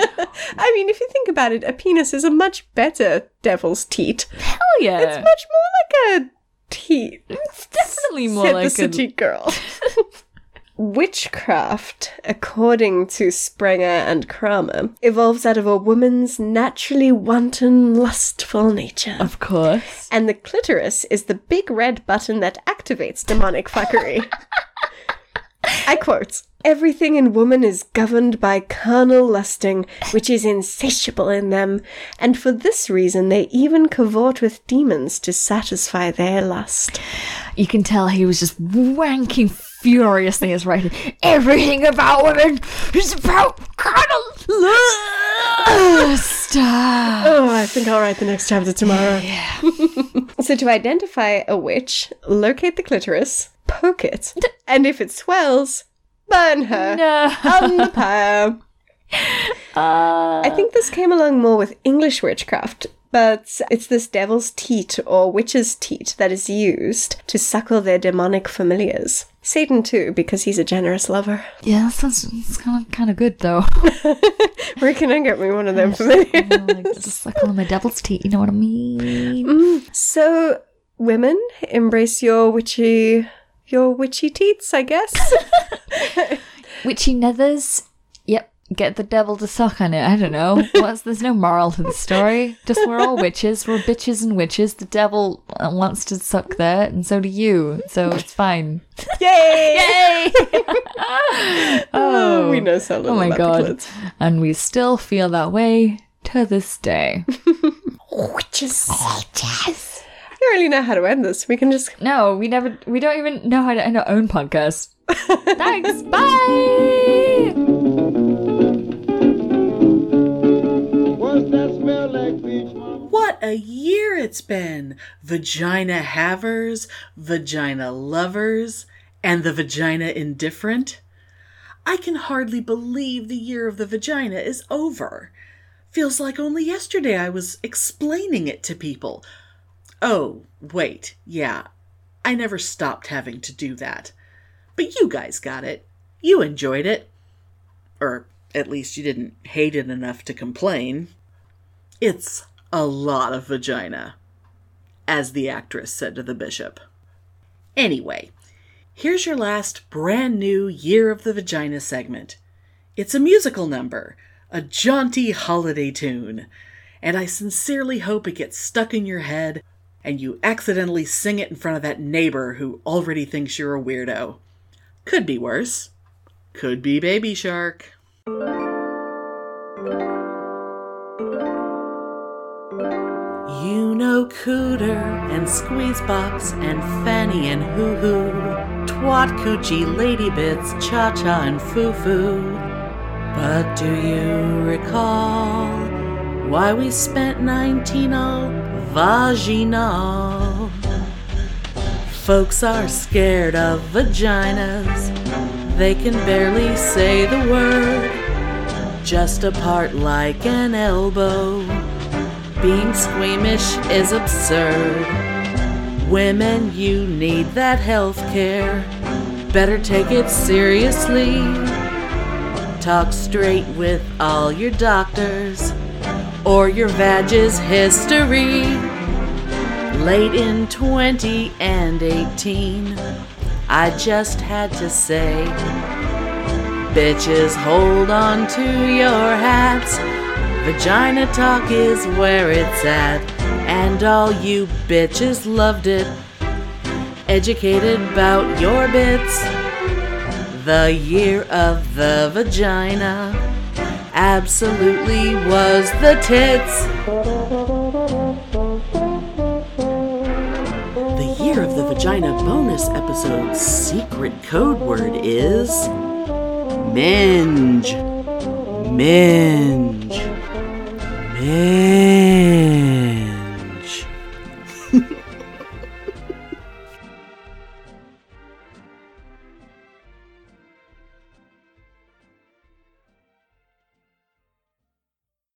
I mean, if you think about it, a penis is a much better devil's teat. Hell yeah! It's much more like a teat. <laughs> It's definitely more Said like the a city girl. <laughs> Witchcraft, according to Sprenger and Kramer, evolves out of a woman's naturally wanton, lustful nature. Of course. And the clitoris is the big red button that activates demonic fuckery. <laughs> <laughs> I quote Everything in woman is governed by carnal lusting, which is insatiable in them, and for this reason they even cavort with demons to satisfy their lust. You can tell he was just wanking furiously as writing. Everything about women is about carnal lust. <laughs> Oh, I think I'll write the next chapter tomorrow. Yeah. <laughs> so, to identify a witch, locate the clitoris, poke it, and if it swells, burn her No. on the pyre. <laughs> Uh, I think this came along more with English witchcraft, but it's this devil's teat or witch's teat that is used to suckle their demonic familiars. Satan too, because he's a generous lover. Yeah, that sounds kind of kind of good though. <laughs> Where can I get me one of them <laughs> for me? Just suckle on my devil's teat. You know what I mean? Mm, so, women embrace your witchy, your witchy teats, I guess. <laughs> Witchy nethers. Yep. Get the devil to suck on it. I don't know. What's there's no moral to the story. Just we're all witches. We're bitches and witches. The devil uh, wants to suck there, and so do you. So it's fine. Yay! Yay! <laughs> <laughs> Oh, we know so little Oh my god. And we still feel that way to this day. Witches. Witches. I don't really know how to end this. We can just. No, we never. We don't even know how to end our own podcast. <laughs> Thanks. Bye. What's that smell like, beach mama? What a year it's been! Vagina havers, vagina lovers, and the vagina indifferent. I can hardly believe the year of the vagina is over. Feels like only yesterday I was explaining it to people. Oh, wait, yeah, I never stopped having to do that. But you guys got it. You enjoyed it. Or at least you didn't hate it enough to complain. It's a lot of vagina, as the actress said to the bishop. Anyway, here's your last brand new Year of the Vagina segment. It's a musical number, a jaunty holiday tune, and I sincerely hope it gets stuck in your head and you accidentally sing it in front of that neighbor who already thinks you're a weirdo. Could be worse. Could be Baby Shark. You know Cooter and Squeezebox and Fanny and Hoo Hoo, Twat Coochie, Lady Bits, Cha Cha and Foo Foo. But do you recall why we spent 19 all vaginal? Folks are scared of vaginas, they can barely say the word, just a part like an elbow. Being squeamish is absurd. Women, you need that health care. Better take it seriously. Talk straight with all your doctors, or your vag's history. Late in 20 and 18, I just had to say, Bitches, hold on to your hats. Vagina talk is where it's at, and all you bitches loved it. Educated about your bits. The year of the vagina absolutely was the tits. The year of the vagina bonus episode's secret code word is minge. Minge. Minge.